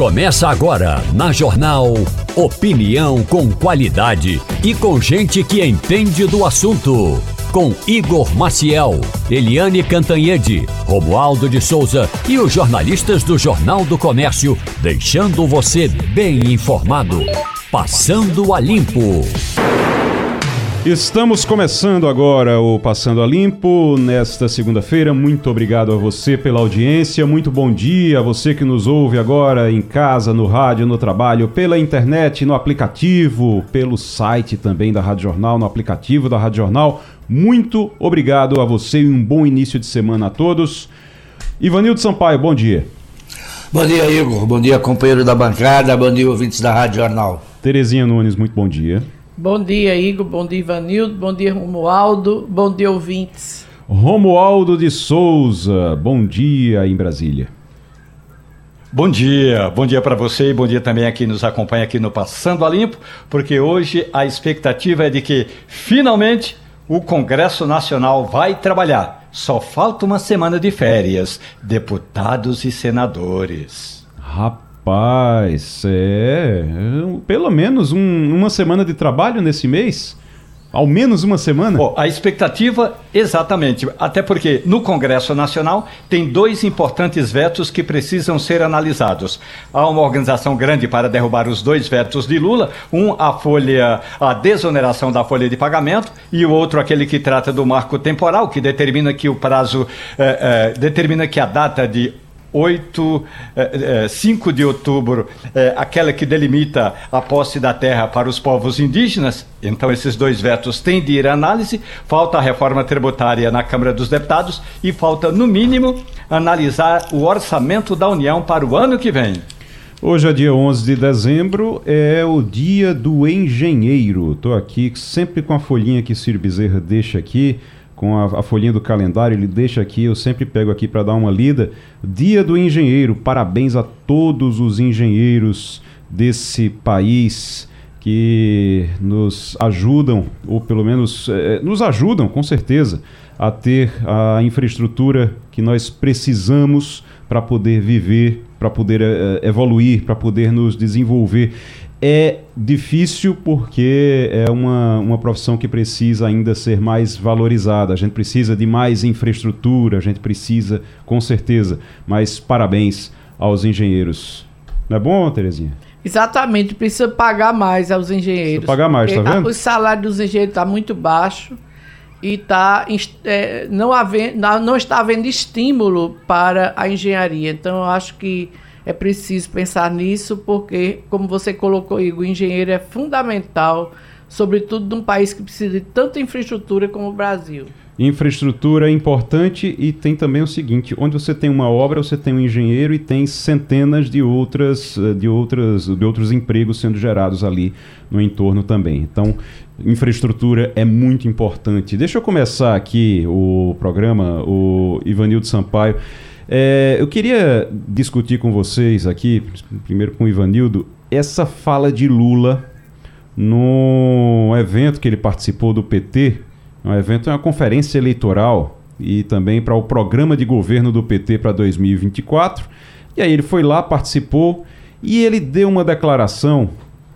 Começa agora na Jornal Opinião com qualidade e com gente que entende do assunto. Com Igor Maciel, Eliane Cantanhede, Romualdo de Souza e os jornalistas do Jornal do Comércio, deixando você bem informado. Passando a Limpo. Estamos começando agora o Passando a Limpo nesta segunda-feira. Muito obrigado a você pela audiência. Muito bom dia a você que nos ouve agora em casa, no rádio, no trabalho, pela internet, no aplicativo, pelo site também da Rádio Jornal, no aplicativo da Rádio Jornal. Muito obrigado a você e um bom início de semana a todos. Ivanildo Sampaio, bom dia. Bom dia, Igor. Bom dia, companheiro da bancada. Bom dia, ouvintes da Rádio Jornal. Terezinha Nunes, muito bom dia. Bom dia, Igor. Bom dia, Ivanildo. Bom dia, Romualdo. Bom dia, ouvintes. Romualdo de Souza, bom dia em Brasília. Bom dia, bom dia para você e bom dia também a quem nos acompanha aqui no Passando a Limpo, porque hoje a expectativa é de que finalmente o Congresso Nacional vai trabalhar. Só falta uma semana de férias, deputados e senadores. Rapaz. Rapaz, é. Pelo menos um, uma semana de trabalho nesse mês? Ao menos uma semana? Bom, a expectativa, exatamente. Até porque no Congresso Nacional tem dois importantes vetos que precisam ser analisados. Há uma organização grande para derrubar os dois vetos de Lula: um, a folha, a desoneração da folha de pagamento, e o outro, aquele que trata do marco temporal, que determina que o prazo, eh, eh, determina que a data de 8, 5 de outubro, é, aquela que delimita a posse da terra para os povos indígenas. Então, esses dois vetos têm de ir à análise. Falta a reforma tributária na Câmara dos Deputados e falta, no mínimo, analisar o orçamento da União para o ano que vem. Hoje é dia 11 de dezembro, é o dia do engenheiro. Estou aqui sempre com a folhinha que Ciro Bezerra deixa aqui com a, a, folhinha do calendário, ele deixa aqui, eu sempre pego aqui para dar uma lida. Dia do Engenheiro, parabéns a todos os engenheiros desse país que nos ajudam, ou pelo menos é, nos ajudam, com certeza, a ter a infraestrutura que nós precisamos para poder viver, para poder é, evoluir, para poder nos desenvolver. É difícil porque é uma, uma profissão que precisa ainda ser mais valorizada. A gente precisa de mais infraestrutura, a gente precisa, com certeza. Mas parabéns aos engenheiros. Não é bom, Terezinha? Exatamente, precisa pagar mais aos engenheiros. Precisa pagar mais, tá vendo? O salário dos engenheiros está muito baixo e tá, é, não, havendo, não está havendo estímulo para a engenharia. Então, eu acho que é preciso pensar nisso, porque, como você colocou, Igor, o engenheiro é fundamental, sobretudo num país que precisa de tanta infraestrutura como o Brasil. Infraestrutura é importante e tem também o seguinte: onde você tem uma obra, você tem um engenheiro e tem centenas de outras, de outras, de outros empregos sendo gerados ali no entorno também. Então, infraestrutura é muito importante. Deixa eu começar aqui o programa, o Ivanildo Sampaio. É, eu queria discutir com vocês aqui, primeiro com o Ivanildo, essa fala de Lula no evento que ele participou do PT, um evento, é uma conferência eleitoral e também para o programa de governo do PT para 2024. E aí ele foi lá, participou e ele deu uma declaração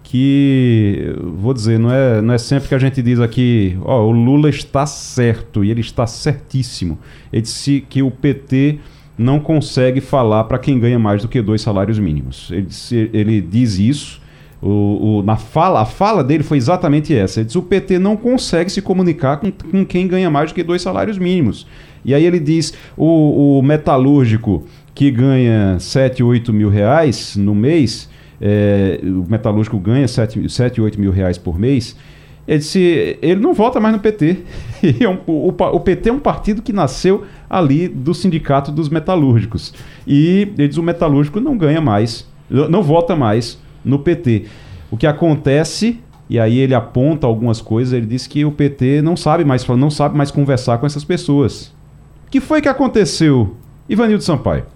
que, vou dizer, não é, não é sempre que a gente diz aqui, ó, o Lula está certo e ele está certíssimo. Ele disse que o PT não consegue falar para quem ganha mais do que dois salários mínimos. Ele, ele diz isso. O, o, na fala, a fala dele foi exatamente essa. Ele diz: o PT não consegue se comunicar com, com quem ganha mais do que dois salários mínimos. E aí ele diz: o, o metalúrgico que ganha 7, 8 mil reais no mês, é, o metalúrgico ganha 7, 7, 8 mil reais por mês. Ele disse, ele não vota mais no PT. É um, o, o, PT é um partido que nasceu ali do sindicato dos metalúrgicos. E ele diz, o metalúrgico não ganha mais, não vota mais no PT. O que acontece, e aí ele aponta algumas coisas, ele diz que o PT não sabe mais, não sabe mais conversar com essas pessoas. O que foi que aconteceu, Ivanildo Sampaio?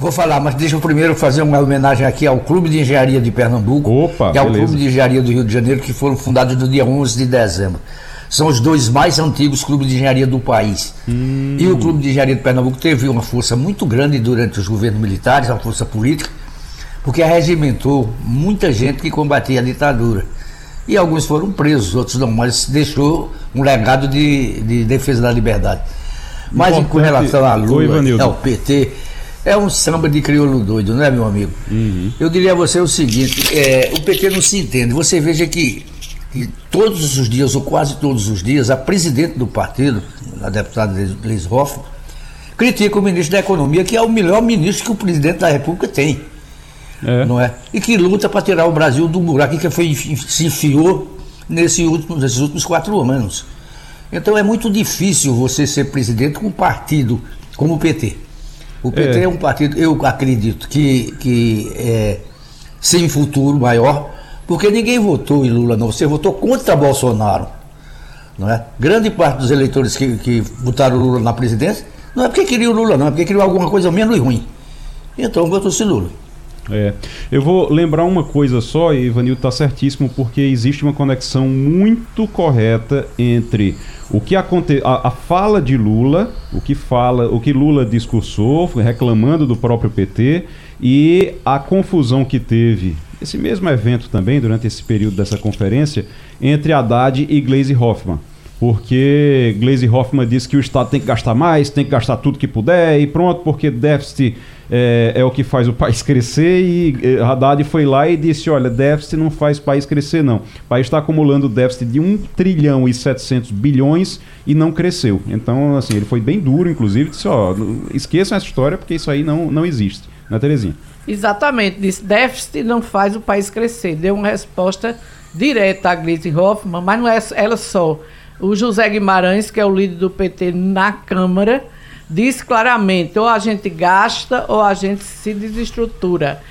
Vou falar, mas deixa eu primeiro fazer uma homenagem aqui ao Clube de Engenharia de Pernambuco Opa, e ao beleza. Clube de Engenharia do Rio de Janeiro, que foram fundados no dia 11 de dezembro. São os dois mais antigos clubes de engenharia do país. Hum. E o Clube de Engenharia de Pernambuco teve uma força muito grande durante os governos militares, uma força política, porque arregimentou muita gente que combatia a ditadura. E alguns foram presos, outros não, mas deixou um legado de, de defesa da liberdade. Mas Importante. com relação à Lula, ao PT, é um samba de crioulo doido, não é, meu amigo? Uhum. Eu diria a você o seguinte: é, o PT não se entende. Você veja que, que, todos os dias, ou quase todos os dias, a presidente do partido, a deputada Liz Hoffmann, critica o ministro da Economia, que é o melhor ministro que o presidente da República tem. É. Não é? E que luta para tirar o Brasil do buraco que foi, se enfiou nesse último, nesses últimos quatro anos. Então é muito difícil você ser presidente com um partido como o PT. O PT é, é um partido, eu acredito, que, que é sem futuro maior, porque ninguém votou em Lula, não. Você votou contra Bolsonaro. Não é? Grande parte dos eleitores que, que votaram Lula na presidência não é porque queriam Lula, não, é porque queriam alguma coisa menos ruim. Então votou-se Lula. É. Eu vou lembrar uma coisa só, e Ivanildo está certíssimo, porque existe uma conexão muito correta entre o que aconteceu, a, a, fala de Lula, o que fala, o que Lula discursou, reclamando do próprio PT, e a confusão que teve esse mesmo evento também, durante esse período dessa conferência, entre Haddad e Gleisi Hoffmann porque Gleisi Hoffmann disse que o Estado tem que gastar mais, tem que gastar tudo que puder e pronto, porque déficit é, é o que faz o país crescer e eh, Haddad foi lá e disse, olha, déficit não faz o país crescer não. O país está acumulando déficit de 1 trilhão e 700 bilhões e não cresceu. Então, assim, ele foi bem duro, inclusive, disse, ó, esqueçam essa história porque isso aí não, não existe. Né, Terezinha? Exatamente, disse, déficit não faz o país crescer. Deu uma resposta direta a Gleisi Hoffmann, mas não é ela só o José Guimarães, que é o líder do PT na Câmara, disse claramente: ou a gente gasta ou a gente se desestrutura.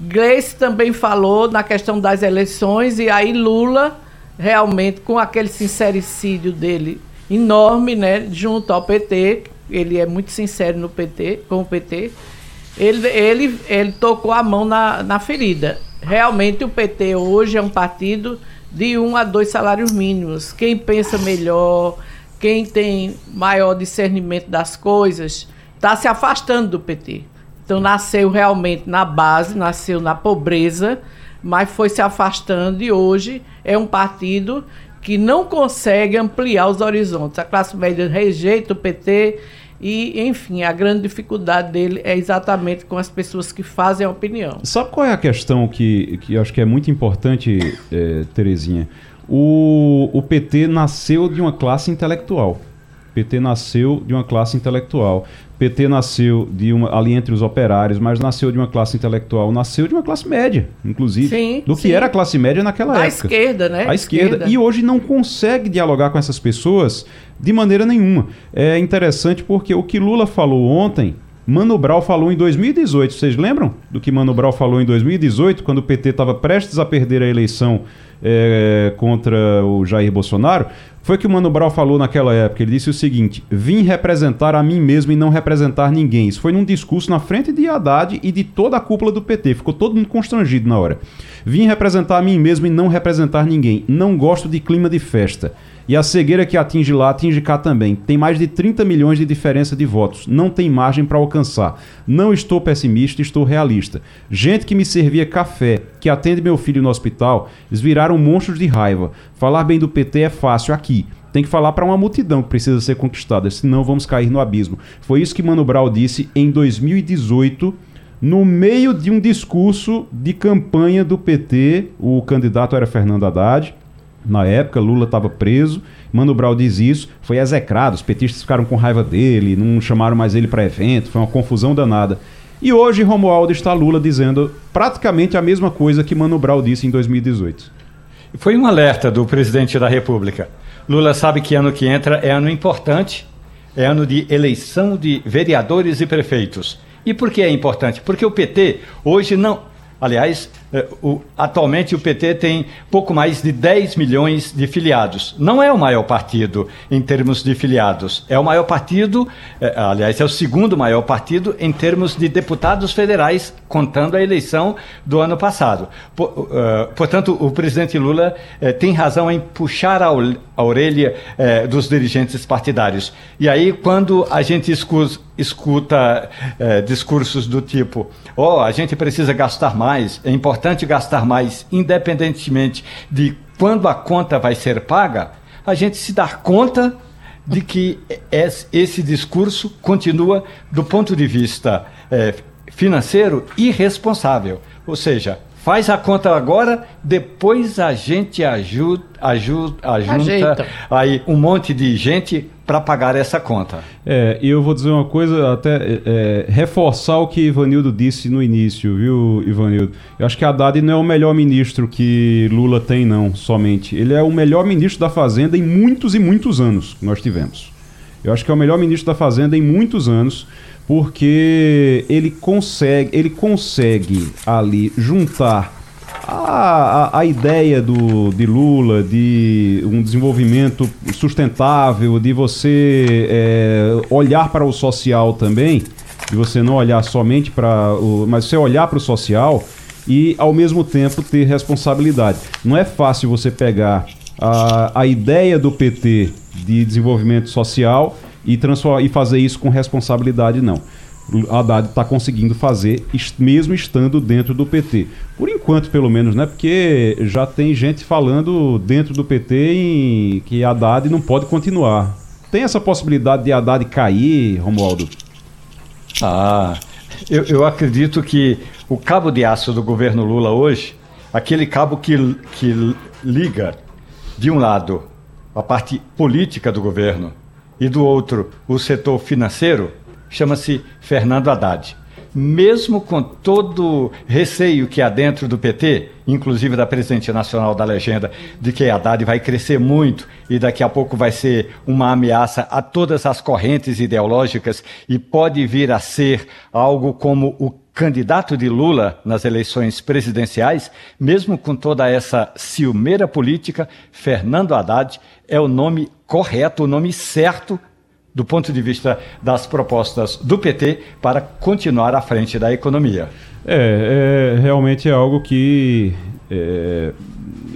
Gleice também falou na questão das eleições, e aí Lula, realmente, com aquele sincericídio dele enorme, né, junto ao PT, ele é muito sincero no PT, com o PT, ele, ele, ele tocou a mão na, na ferida. Realmente o PT hoje é um partido de um a dois salários mínimos. Quem pensa melhor, quem tem maior discernimento das coisas, está se afastando do PT. Então nasceu realmente na base, nasceu na pobreza, mas foi se afastando e hoje é um partido que não consegue ampliar os horizontes. A classe média rejeita o PT e, enfim, a grande dificuldade dele é exatamente com as pessoas que fazem a opinião. Sabe qual é a questão que, que acho que é muito importante, é, Terezinha? O, o PT nasceu de uma classe intelectual. PT nasceu de uma classe intelectual. PT nasceu de uma, ali entre os operários, mas nasceu de uma classe intelectual, nasceu de uma classe média, inclusive. Sim, do que era a classe média naquela da época. A esquerda, né? A esquerda. esquerda. E hoje não consegue dialogar com essas pessoas de maneira nenhuma. É interessante porque o que Lula falou ontem, Mano Brown falou em 2018. Vocês lembram do que Mano Brown falou em 2018, quando o PT estava prestes a perder a eleição é, contra o Jair Bolsonaro? Foi que o Mano Brown falou naquela época. Ele disse o seguinte: vim representar a mim mesmo e não representar ninguém. Isso foi num discurso na frente de Haddad e de toda a cúpula do PT. Ficou todo mundo constrangido na hora. Vim representar a mim mesmo e não representar ninguém. Não gosto de clima de festa. E a cegueira que atinge lá atinge cá também. Tem mais de 30 milhões de diferença de votos. Não tem margem para alcançar. Não estou pessimista, estou realista. Gente que me servia café, que atende meu filho no hospital, eles viraram monstros de raiva. Falar bem do PT é fácil aqui. Tem que falar para uma multidão que precisa ser conquistada, senão vamos cair no abismo. Foi isso que Mano Brown disse em 2018 no meio de um discurso de campanha do PT, o candidato era Fernando Haddad, na época, Lula estava preso, Mano Brown diz isso, foi execrado, os petistas ficaram com raiva dele, não chamaram mais ele para evento, foi uma confusão danada. E hoje Romualdo está Lula dizendo praticamente a mesma coisa que Mano Brown disse em 2018. Foi um alerta do presidente da República. Lula sabe que ano que entra é ano importante, é ano de eleição de vereadores e prefeitos. E por que é importante? Porque o PT hoje não. Aliás, o, atualmente o PT tem pouco mais de 10 milhões de filiados. Não é o maior partido em termos de filiados. É o maior partido, é, aliás, é o segundo maior partido em termos de deputados federais, contando a eleição do ano passado. Por, uh, portanto, o presidente Lula uh, tem razão em puxar a, a orelha dos dirigentes partidários. E aí, quando a gente escuta, escuta discursos do tipo: ó, oh, a gente precisa gastar mais, é importante importante gastar mais, independentemente de quando a conta vai ser paga, a gente se dar conta de que esse discurso continua, do ponto de vista é, financeiro, irresponsável. Ou seja, faz a conta agora, depois a gente ajuda, ajuda, ajunta aí um monte de gente para pagar essa conta. É, e eu vou dizer uma coisa, até é, é, reforçar o que Ivanildo disse no início, viu, Ivanildo? Eu acho que Haddad não é o melhor ministro que Lula tem, não, somente. Ele é o melhor ministro da Fazenda em muitos e muitos anos que nós tivemos. Eu acho que é o melhor ministro da Fazenda em muitos anos, porque ele consegue, ele consegue ali juntar a, a, a, ideia do, de Lula de um desenvolvimento sustentável, de você é, olhar para o social também, de você não olhar somente para o. mas você olhar para o social e ao mesmo tempo ter responsabilidade. Não é fácil você pegar a, a ideia do PT de desenvolvimento social e, e fazer isso com responsabilidade, não. Haddad está conseguindo fazer, mesmo estando dentro do PT. Por enquanto, pelo menos, né? Porque já tem gente falando dentro do PT em que Haddad não pode continuar. Tem essa possibilidade de Haddad cair, Romualdo? Ah, eu, eu acredito que o cabo de aço do governo Lula hoje, aquele cabo que, que liga, de um lado, a parte política do governo e do outro, o setor financeiro, chama-se Fernando Haddad. Mesmo com todo receio que há dentro do PT, inclusive da presidente nacional da legenda, de que Haddad vai crescer muito e daqui a pouco vai ser uma ameaça a todas as correntes ideológicas e pode vir a ser algo como o candidato de Lula nas eleições presidenciais, mesmo com toda essa ciumeira política, Fernando Haddad é o nome correto, o nome certo do ponto de vista das propostas do PT para continuar à frente da economia. É, é realmente é algo que é,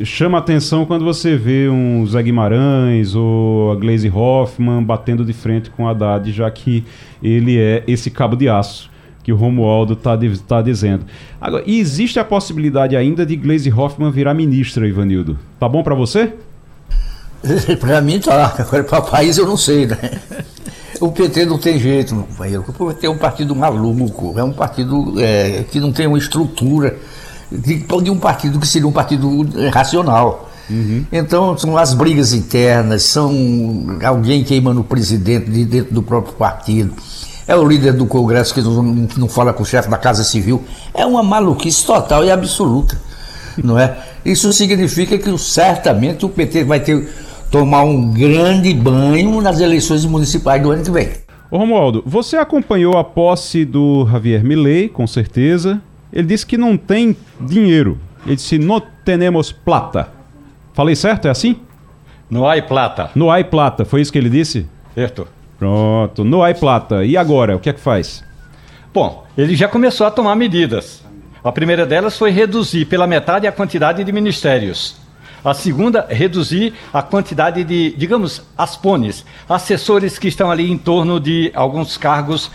chama atenção quando você vê um Zé Guimarães ou a Glaze Hoffman batendo de frente com Haddad, já que ele é esse cabo de aço que o Romualdo está tá dizendo. Agora, existe a possibilidade ainda de Glaze Hoffman virar ministra, Ivanildo? Tá bom para você? para mim tá, agora para o país eu não sei, né? O PT não tem jeito, companheiro. O PT é um partido maluco, é um partido é, que não tem uma estrutura de, de, um partido que seria um partido racional. Uhum. Então, são as brigas internas, são alguém queimando o presidente de dentro do próprio partido. É o líder do Congresso que não, não fala com o chefe da Casa Civil. É uma maluquice total e absoluta, não é? Isso significa que certamente o PT vai ter tomar um grande banho nas eleições municipais do ano que vem. Ô Romualdo, você acompanhou a posse do Javier Milei, com certeza. Ele disse que não tem dinheiro. Ele disse, não temos plata. Falei certo? É assim? No há plata. No há plata, foi isso que ele disse? Certo. Pronto, no há plata. E agora, o que é que faz? Bom, ele já começou a tomar medidas. A primeira delas foi reduzir pela metade a quantidade de ministérios. A segunda, reduzir a quantidade de, digamos, aspones, assessores que estão ali em torno de alguns cargos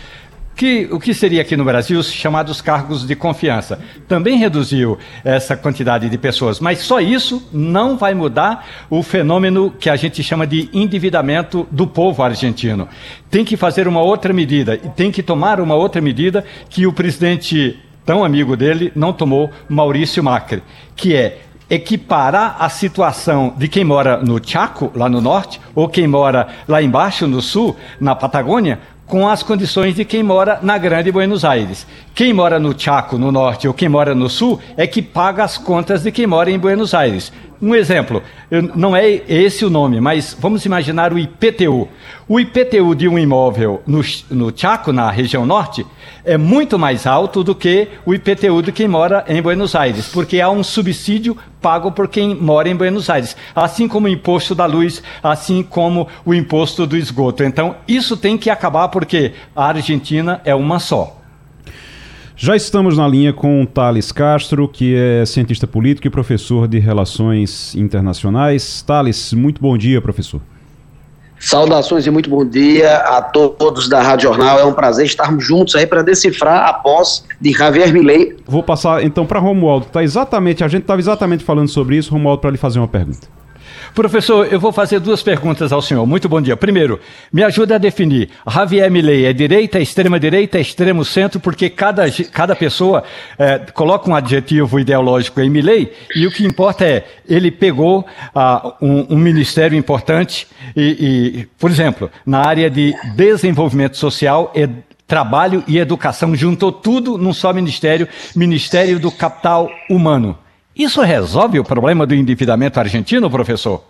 que, o que seria aqui no Brasil chamados cargos de confiança. Também reduziu essa quantidade de pessoas, mas só isso não vai mudar o fenômeno que a gente chama de endividamento do povo argentino. Tem que fazer uma outra medida e tem que tomar uma outra medida que o presidente tão amigo dele não tomou, Maurício Macri, que é equiparar a situação de quem mora no Chaco, lá no norte, ou quem mora lá embaixo no sul, na Patagônia, com as condições de quem mora na Grande Buenos Aires. Quem mora no Chaco, no norte, ou quem mora no sul, é que paga as contas de quem mora em Buenos Aires. um exemplo, não é esse o nome, mas vamos imaginar o IPTU. O IPTU de um imóvel no, no Chaco, na região norte, é muito mais alto do que o IPTU de quem mora em Buenos Aires, porque há um subsídio pago por quem mora em Buenos Aires, assim como o imposto da luz, assim como o imposto do esgoto. Então, isso tem que acabar porque a Argentina é uma só. Já estamos na linha com Thales Castro, que é cientista político e professor de Relações Internacionais. Thales, muito bom dia, professor. Saudações e muito bom dia a todos da Rádio Jornal. É um prazer estarmos juntos aí para decifrar a posse de Javier Milei. Vou passar então para Romualdo. Tá exatamente, a gente estava exatamente falando sobre isso, Romualdo, para lhe fazer uma pergunta. Professor, eu vou fazer duas perguntas ao senhor. Muito bom dia. Primeiro, me ajuda a definir. Javier Milei é direita, extrema direita, extremo centro, porque cada, cada pessoa é, coloca um adjetivo ideológico em Milei e o que importa é ele pegou ah, um, um, ministério importante e, e, por exemplo, na área de desenvolvimento social, e trabalho e educação, juntou tudo num só ministério, Ministério do Capital Humano. Isso resolve o problema do endividamento argentino, professor?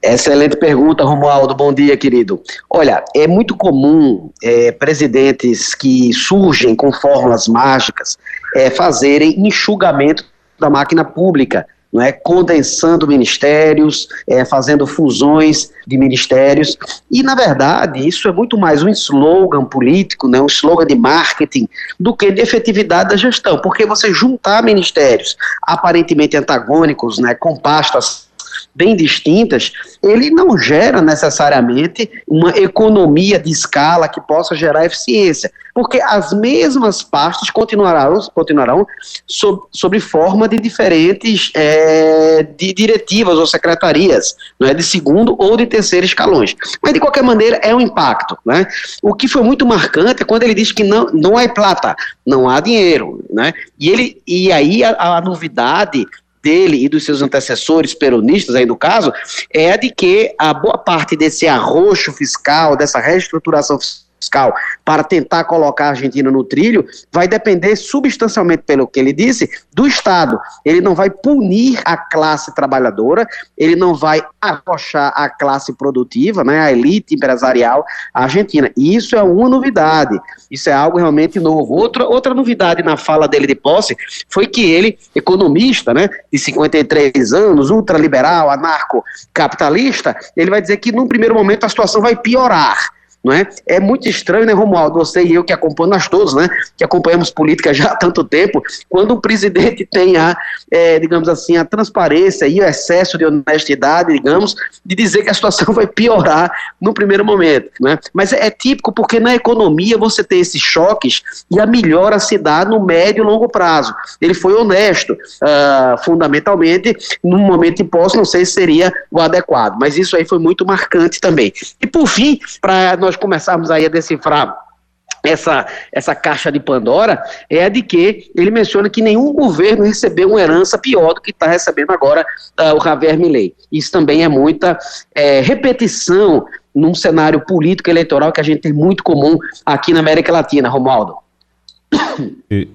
Excelente pergunta, Romualdo. Bom dia, querido. Olha, é muito comum é, presidentes que surgem com fórmulas mágicas é, fazerem enxugamento da máquina pública não é, condensando ministérios, é, fazendo fusões de ministérios. E, na verdade, isso é muito mais um slogan político, né, um slogan de marketing, do que de efetividade da gestão, porque você juntar ministérios aparentemente antagônicos, né, com pastas bem distintas, ele não gera necessariamente uma economia de escala que possa gerar eficiência, porque as mesmas pastas continuarão, continuarão sob, forma de diferentes é, de diretivas ou secretarias, não é de segundo ou de terceiro escalões. Mas de qualquer maneira é um impacto, né? O que foi muito marcante é quando ele diz que não não há plata, não há dinheiro, né? E ele e aí a, a novidade dele e dos seus antecessores peronistas, aí no caso, é a de que a boa parte desse arroxo fiscal, dessa reestruturação fiscal, fiscal para tentar colocar a Argentina no trilho vai depender substancialmente, pelo que ele disse, do Estado. Ele não vai punir a classe trabalhadora, ele não vai arrochar a classe produtiva, né, a elite empresarial argentina. E isso é uma novidade, isso é algo realmente novo. Outra, outra novidade na fala dele de posse foi que ele, economista, né, de 53 anos, ultraliberal, anarco-capitalista, ele vai dizer que num primeiro momento a situação vai piorar não é? É muito estranho, né, Romualdo, você e eu que acompanhamos, nós todos, né, que acompanhamos política já há tanto tempo, quando o presidente tem a, é, digamos assim, a transparência e o excesso de honestidade, digamos, de dizer que a situação vai piorar no primeiro momento, né? Mas é, é típico porque na economia você tem esses choques e a melhora se dá no médio e longo prazo. Ele foi honesto, uh, fundamentalmente, no momento posse, não sei se seria o adequado, mas isso aí foi muito marcante também. E por fim, para nós nós começarmos aí a decifrar essa, essa caixa de Pandora é a de que ele menciona que nenhum governo recebeu uma herança pior do que está recebendo agora uh, o Javier Milei. Isso também é muita é, repetição num cenário político eleitoral que a gente tem muito comum aqui na América Latina, Romualdo.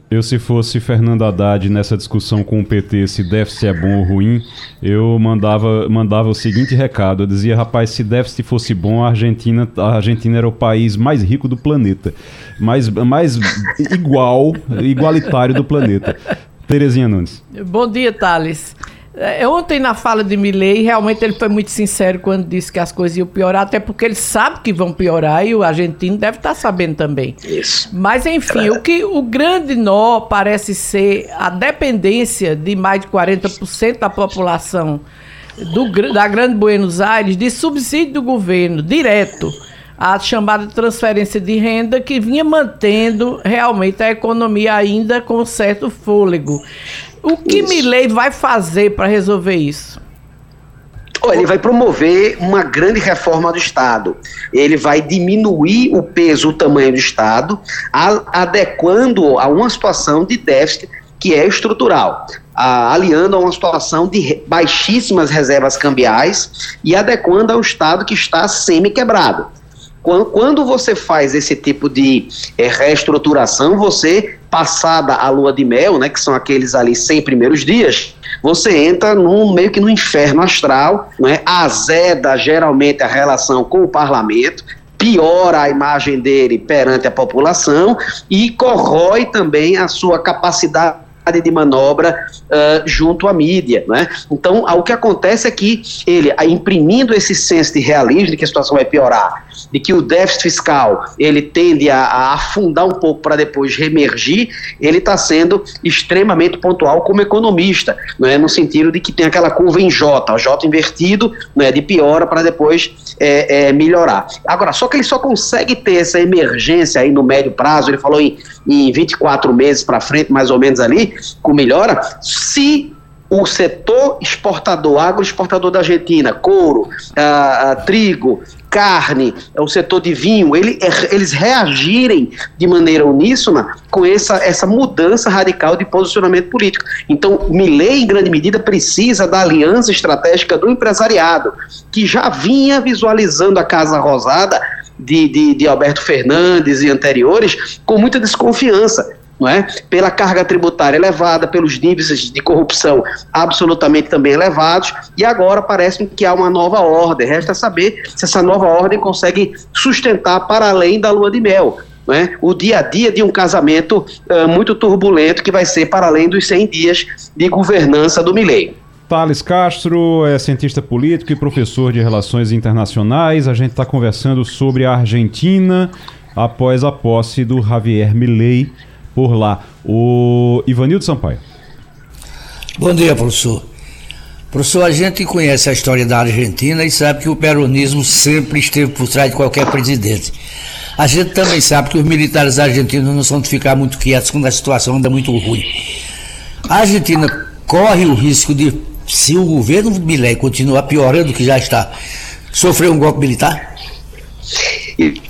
Eu, se fosse Fernando Haddad nessa discussão com o PT se déficit é bom ou ruim, eu mandava, mandava o seguinte recado: eu dizia, rapaz, se déficit fosse bom, a Argentina, a Argentina era o país mais rico do planeta, mais, mais igual, igualitário do planeta. Terezinha Nunes. Bom dia, Thales. É, ontem, na fala de Milley, realmente ele foi muito sincero quando disse que as coisas iam piorar, até porque ele sabe que vão piorar e o argentino deve estar sabendo também. Isso. Mas, enfim, o que o grande nó parece ser a dependência de mais de 40% da população do, da Grande Buenos Aires de subsídio do governo direto a chamada transferência de renda que vinha mantendo realmente a economia ainda com certo fôlego. O que isso. Milley vai fazer para resolver isso? Ele vai promover uma grande reforma do Estado. Ele vai diminuir o peso, o tamanho do Estado, adequando a uma situação de déficit que é estrutural, aliando a uma situação de baixíssimas reservas cambiais e adequando ao Estado que está semi-quebrado. Quando você faz esse tipo de é, reestruturação, você, passada a lua de mel, né, que são aqueles ali 100 primeiros dias, você entra num meio que no inferno astral, né, azeda geralmente a relação com o parlamento, piora a imagem dele perante a população e corrói também a sua capacidade de manobra uh, junto à mídia. Né? Então, o que acontece é que ele, imprimindo esse senso de realismo, de que a situação vai piorar, de que o déficit fiscal ele tende a, a afundar um pouco para depois reemergir, ele está sendo extremamente pontual como economista, né? no sentido de que tem aquela curva em J, J invertido, né? de piora para depois é, é, melhorar. Agora, só que ele só consegue ter essa emergência aí no médio prazo, ele falou em, em 24 meses para frente, mais ou menos ali, com melhora, se o setor exportador, agroexportador da Argentina, couro, ah, ah, trigo, carne, o setor de vinho, ele, é, eles reagirem de maneira uníssona com essa, essa mudança radical de posicionamento político. Então, Milley, em grande medida, precisa da aliança estratégica do empresariado, que já vinha visualizando a Casa Rosada de, de, de Alberto Fernandes e anteriores com muita desconfiança é? Pela carga tributária elevada, pelos níveis de corrupção absolutamente também elevados, e agora parece que há uma nova ordem. Resta saber se essa nova ordem consegue sustentar para além da lua de mel. é? o dia a dia de um casamento uh, muito turbulento que vai ser para além dos 100 dias de governança do Milei. Thales Castro é cientista político e professor de relações internacionais. A gente está conversando sobre a Argentina após a posse do Javier Milei por lá. O Ivanildo Sampaio. Bom dia, professor. Professor, a gente conhece a história da Argentina e sabe que o peronismo sempre esteve por trás de qualquer presidente. A gente também sabe que os militares argentinos não são de ficar muito quietos quando a situação anda muito ruim. A Argentina corre o risco de, se o governo Milei continuar piorando o que já está, sofrer um golpe militar?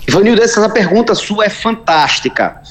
Ivanildo, essa pergunta sua é fantástica.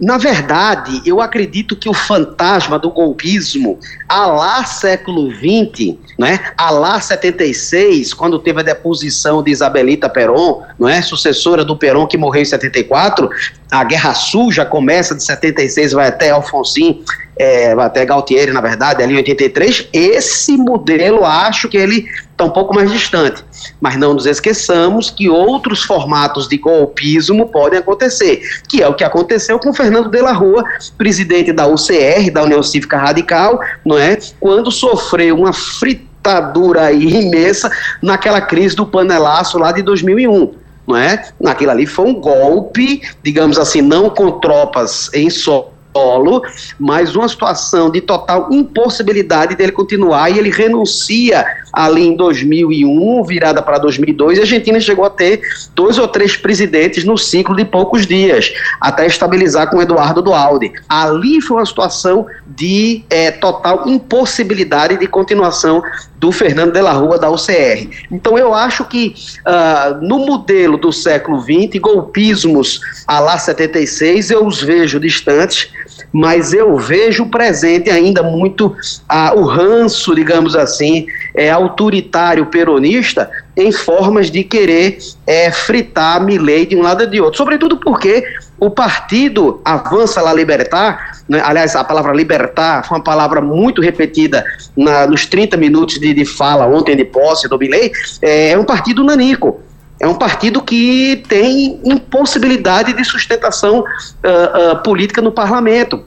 Na verdade, eu acredito que o fantasma do golpismo, a lá século XX, né, a lá 76, quando teve a deposição de Isabelita Perón, não é, sucessora do Perón que morreu em 74, a Guerra Suja começa de 76, vai até Alfonsin, é, vai até Galtieri, na verdade, ali em 83. Esse modelo, acho que ele está um pouco mais distante. Mas não nos esqueçamos que outros formatos de golpismo podem acontecer, que é o que aconteceu com Fernando de la Rua, presidente da UCR, da União Cívica Radical, não é? Quando sofreu uma fritadura imensa naquela crise do panelaço lá de 2001 não é? Naquilo ali foi um golpe, digamos assim, não com tropas em solo, solo, mas uma situação de total impossibilidade dele continuar e ele renuncia ali em 2001, virada para 2002, a Argentina chegou a ter dois ou três presidentes no ciclo de poucos dias, até estabilizar com Eduardo Dualde. Ali foi uma situação de é, total impossibilidade de continuação do Fernando de la Rua da UCR. Então eu acho que uh, no modelo do século XX, golpismos a lá 76, eu os vejo distantes, mas eu vejo presente ainda muito uh, o ranço, digamos assim, é, autoritário peronista em formas de querer é, fritar Milley de um lado e de outro. Sobretudo porque o partido Avança La Libertar, né, aliás, a palavra libertar foi uma palavra muito repetida na, nos 30 minutos de, de, fala ontem de posse do Milley, é, é um partido nanico. É um partido que tem impossibilidade de sustentação uh, uh, política no parlamento.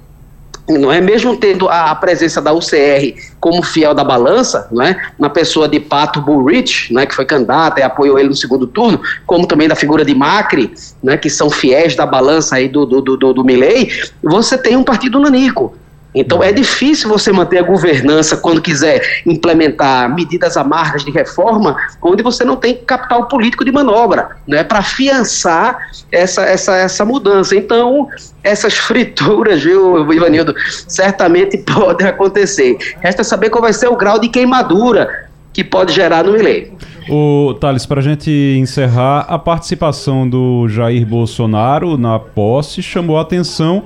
Não é mesmo tendo a, presença da UCR como fiel da balança, não é, na pessoa de Pato Bullrich, não é, que foi candidata e apoiou ele no segundo turno, como também da figura de Macri, né, que são fiéis da balança aí do do, do, do Milley, você tem um partido nanico, então é difícil você manter a governança quando quiser implementar medidas amargas de reforma, onde você não tem capital político de manobra, né, para afiançar essa, essa, essa mudança. Então, essas frituras, viu, Ivanildo, certamente podem acontecer. Resta saber qual vai ser o grau de queimadura que pode gerar no Milei. O Thales, para a gente encerrar, a participação do Jair Bolsonaro na posse chamou a atenção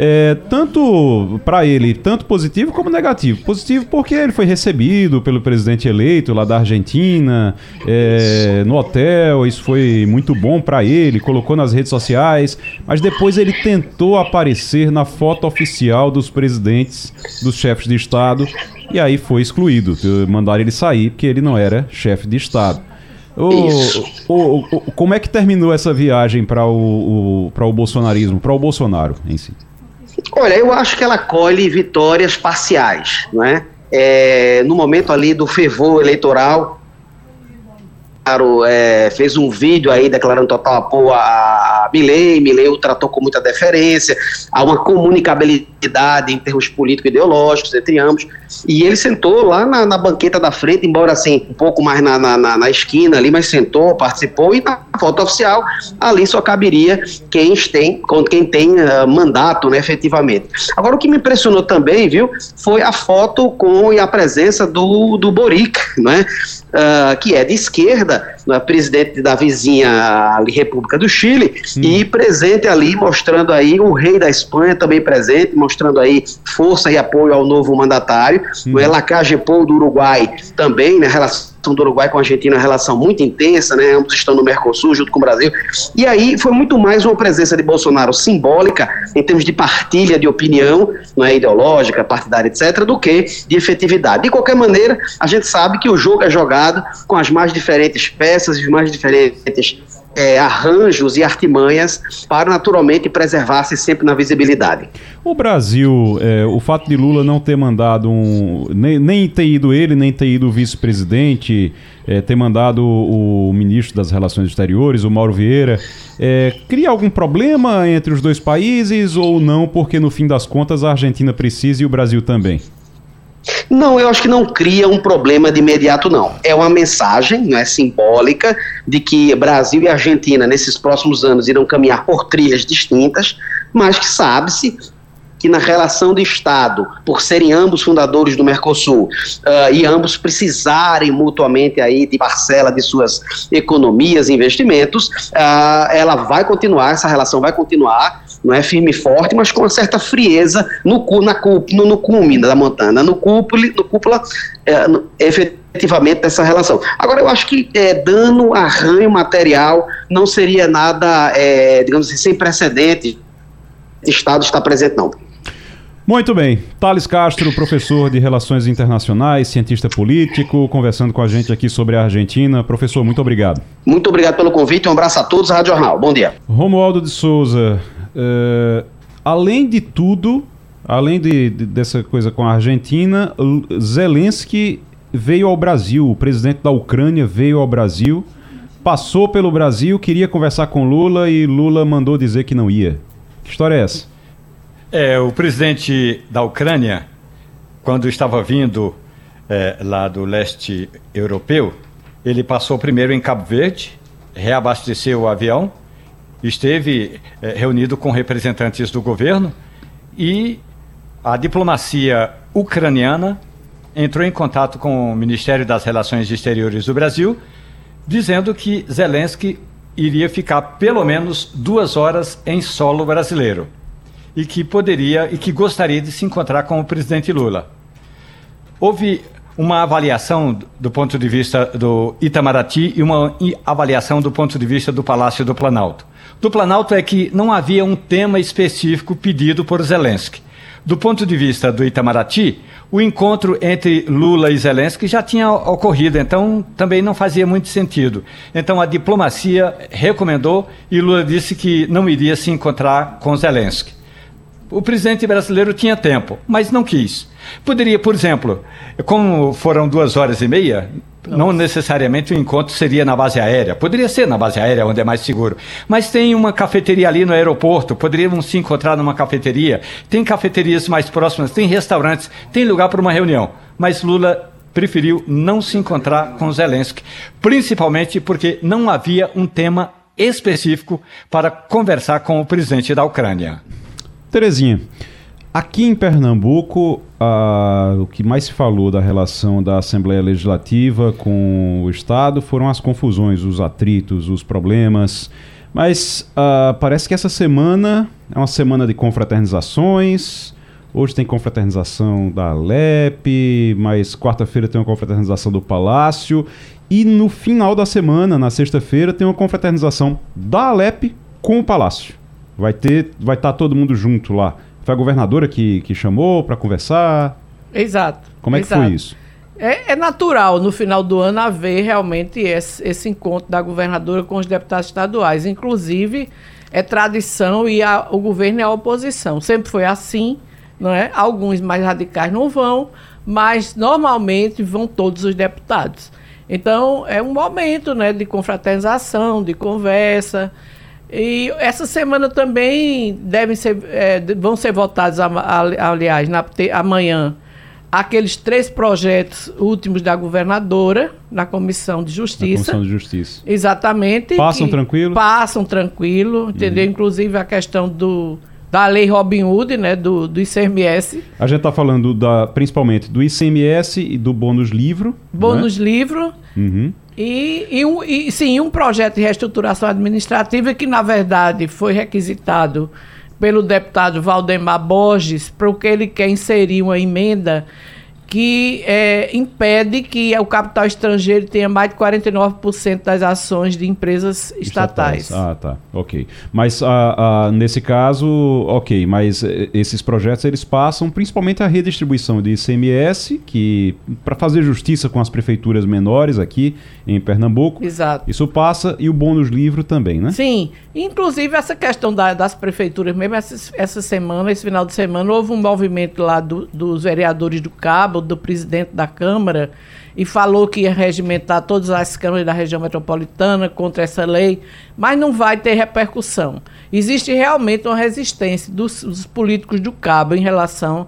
é, tanto para ele, tanto positivo como negativo. Positivo porque ele foi recebido pelo presidente eleito lá da Argentina, é, no hotel, isso foi muito bom para ele, colocou nas redes sociais, mas depois ele tentou aparecer na foto oficial dos presidentes, dos chefes de Estado, e aí foi excluído. Mandaram ele sair porque ele não era chefe de Estado. O, o, o, como é que terminou essa viagem para o, o, o bolsonarismo, para o Bolsonaro em si? Olha, eu acho que ela colhe vitórias parciais, não é? é no momento ali do fervor eleitoral, é, fez um vídeo aí declarando total apoio a Milley, Milley o tratou com muita deferência, há uma comunicabilidade em termos político-ideológicos entre ambos, e ele sentou lá na, na, banqueta da frente, embora assim, um pouco mais na, na, na, esquina ali, mas sentou, participou, e na foto oficial, ali só caberia quem tem, quem tem uh, mandato, né, efetivamente. Agora, o que me impressionou também, viu, foi a foto com e a presença do, do Boric, né, uh, que é de esquerda, né, presidente da vizinha ali, República do Chile, hum. e presente ali, mostrando aí o rei da Espanha também presente, mostrando aí força e apoio ao novo mandatário, hum. o Elacage Pou do Uruguai também, né, relação do Uruguai com a Argentina é uma relação muito intensa, né? Ambos estão no Mercosul junto com o Brasil. E aí foi muito mais uma presença de Bolsonaro simbólica em termos de partilha de opinião, não é ideológica, partidária, etc, do que de efetividade. De qualquer maneira, a gente sabe que o jogo é jogado com as mais diferentes peças e os mais diferentes é, arranjos e artimanhas para naturalmente preservar-se sempre na visibilidade. O Brasil, é, o fato de Lula não ter mandado um. Nem, nem ter ido ele, nem ter ido o vice-presidente, é, ter mandado o, ministro das Relações Exteriores, o Mauro Vieira, é, cria algum problema entre os dois países ou não, porque no fim das contas a Argentina precisa e o Brasil também? Não, eu acho que não cria um problema de imediato, não. É uma mensagem não é, simbólica de que Brasil e Argentina, nesses próximos anos, irão caminhar por trilhas distintas, mas que sabe-se que na relação de Estado, por serem ambos fundadores do Mercosul uh, e ambos precisarem mutuamente aí de parcela de suas economias e investimentos, uh, ela vai continuar, essa relação vai continuar, não é firme e forte, mas com uma certa frieza no, na, no, no cume da montanha, no cúpula, no cúpula é, no, efetivamente dessa relação. Agora, eu acho que é, dano, arranho material não seria nada, é, digamos assim, sem precedente. Estado está presente, não. Muito bem. Thales Castro, professor de Relações Internacionais, cientista político, conversando com a gente aqui sobre a Argentina. Professor, muito obrigado. Muito obrigado pelo convite. Um abraço a todos. Rádio Jornal. Bom dia. Romualdo de Souza, uh, além de tudo, além de, de, dessa coisa com a Argentina, Zelensky veio ao Brasil. O presidente da Ucrânia veio ao Brasil, passou pelo Brasil, queria conversar com Lula e Lula mandou dizer que não ia. Que história é essa? É, o presidente da Ucrânia, quando estava vindo é, lá do leste europeu, ele passou primeiro em Cabo Verde, reabasteceu o avião, esteve é, reunido com representantes do governo e a diplomacia ucraniana entrou em contato com o Ministério das Relações Exteriores do Brasil, dizendo que Zelensky iria ficar pelo menos duas horas em solo brasileiro e que poderia e que gostaria de se encontrar com o presidente Lula. Houve uma avaliação do ponto de vista do Itamaraty e uma avaliação do ponto de vista do Palácio do Planalto. Do Planalto é que não havia um tema específico pedido por Zelensky. Do ponto de vista do Itamaraty, o encontro entre Lula e Zelensky já tinha ocorrido, então também não fazia muito sentido. Então a diplomacia recomendou e Lula disse que não iria se encontrar com Zelensky. O presidente brasileiro tinha tempo, mas não quis. Poderia, por exemplo, como foram duas horas e meia, não. não necessariamente o encontro seria na base aérea. Poderia ser na base aérea, onde é mais seguro. Mas tem uma cafeteria ali no aeroporto, poderíamos se encontrar numa cafeteria. Tem cafeterias mais próximas, tem restaurantes, tem lugar para uma reunião. Mas Lula preferiu não se encontrar com Zelensky, principalmente porque não havia um tema específico para conversar com o presidente da Ucrânia. Terezinha, aqui em Pernambuco, o que mais se falou da relação da Assembleia Legislativa com o Estado foram as confusões, os atritos, os problemas. Mas uh, parece que essa semana é uma semana de confraternizações. Hoje tem confraternização da Alep, mas quarta-feira tem uma confraternização do Palácio. E no final da semana, na sexta-feira, tem uma confraternização da Alep com o Palácio. Vai ter, vai estar tá todo mundo junto lá. Foi a governadora que, que chamou para conversar? Exato. Como é exato. que foi isso? É, é, natural no final do ano haver realmente esse, esse, encontro da governadora com os deputados estaduais. Inclusive, é tradição e a, o governo é a oposição. Sempre foi assim, não é? Alguns mais radicais não vão, mas normalmente vão todos os deputados. Então, é um momento né, de confraternização, de conversa. E essa semana também devem ser, é, vão ser votados, aliás, na, amanhã aqueles três projetos últimos da governadora na Comissão de Justiça. Na Comissão de Justiça. Exatamente. Passam tranquilo? Passam tranquilo, entendeu? Uhum. Inclusive a questão do da lei Robin Hood, né, do, do ICMS. A gente está falando da, principalmente do ICMS e do bônus livro. Bônus né? livro. Uhum. E, e, um, e sim, um projeto de reestruturação administrativa que, na verdade, foi requisitado pelo deputado Valdemar Borges, porque ele quer inserir uma emenda que é, impede que o capital estrangeiro tenha mais de 49% das ações de empresas estatais. Ah, tá. Ok. Mas ah, ah, nesse caso, ok, mas eh, esses projetos eles passam principalmente a redistribuição de ICMS, que para fazer justiça com as prefeituras menores aqui em Pernambuco. Exato. Isso passa e o bônus livro também, né? Sim. Inclusive essa questão da, das prefeituras, mesmo essa, essa semana, esse final de semana, houve um movimento lá do, dos vereadores do Cabo do presidente da Câmara e falou que ia regimentar todas as câmaras da região metropolitana contra essa lei, mas não vai ter repercussão. Existe realmente uma resistência dos, dos políticos do Cabo em relação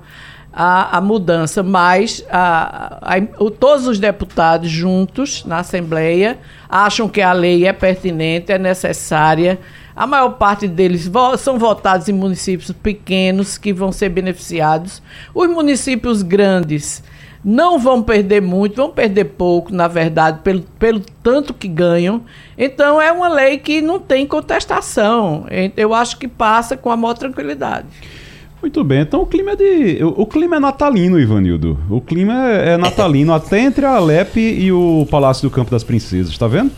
à, mudança, mas a, a, todos os deputados juntos na Assembleia acham que a lei é pertinente, é necessária. A maior parte deles vo são votados em municípios pequenos que vão ser beneficiados. Os municípios grandes não vão perder muito, vão perder pouco, na verdade, pelo, pelo tanto que ganham. Então é uma lei que não tem contestação. Eu acho que passa com a maior tranquilidade. Muito bem, então o clima é de. O, o clima é natalino, Ivanildo. O clima é, é natalino até entre a Alep e o Palácio do Campo das Princesas, tá vendo?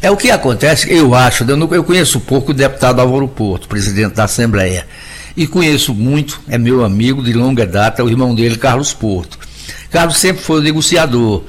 É o que acontece, eu acho, eu, não, eu conheço pouco o deputado Álvaro Porto, presidente da Assembleia, e conheço muito, é meu amigo de longa data, o irmão dele, Carlos Porto. Carlos sempre foi negociador,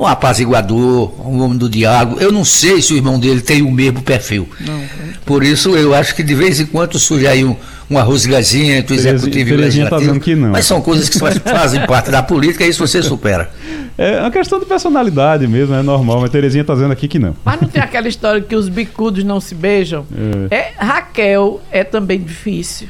um apaziguador, um homem do diálogo. Eu não sei se o irmão dele tem o mesmo perfil. Não, Por isso, eu acho que de vez em quando surge aí um, uma rosgazinha entre o executivo e o tá legislativo. Tá que não. Mas são coisas que fazem parte da política e isso você supera. É uma questão de personalidade mesmo, é normal, mas Terezinha está dizendo aqui que não. Mas não tem aquela história que os bicudos não se beijam? É. é Raquel é também difícil.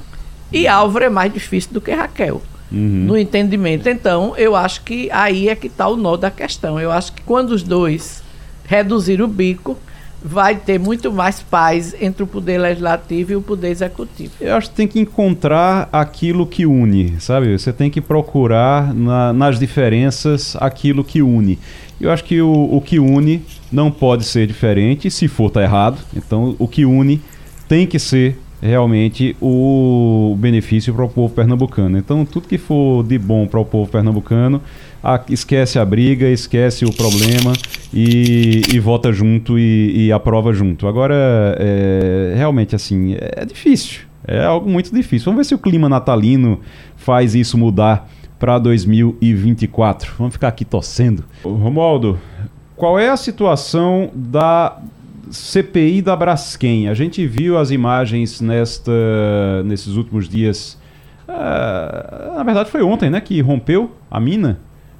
E Álvaro é mais difícil do que Raquel. Uhum. No entendimento. Então, eu acho que aí é que está o nó da questão. Eu acho que quando os dois reduzir o bico, vai ter muito mais paz entre o poder legislativo e o poder executivo. Eu acho que tem que encontrar aquilo que une, sabe? Você tem que procurar na, nas diferenças aquilo que une. Eu acho que o, o que une não pode ser diferente, se for tá errado. Então, o que une tem que ser realmente o benefício para o povo pernambucano. Então, tudo que for de bom para o povo pernambucano, a, esquece a briga, esquece o problema e, e vota junto e, e, aprova junto. Agora, é, realmente, assim, é difícil. É algo muito difícil. Vamos ver se o clima natalino faz isso mudar para 2024. Vamos ficar aqui torcendo. Romualdo, qual é a situação da CPI da Braskem. A gente viu as imagens nesta, nesses últimos dias. Uh, na verdade, foi ontem, né? Que rompeu a mina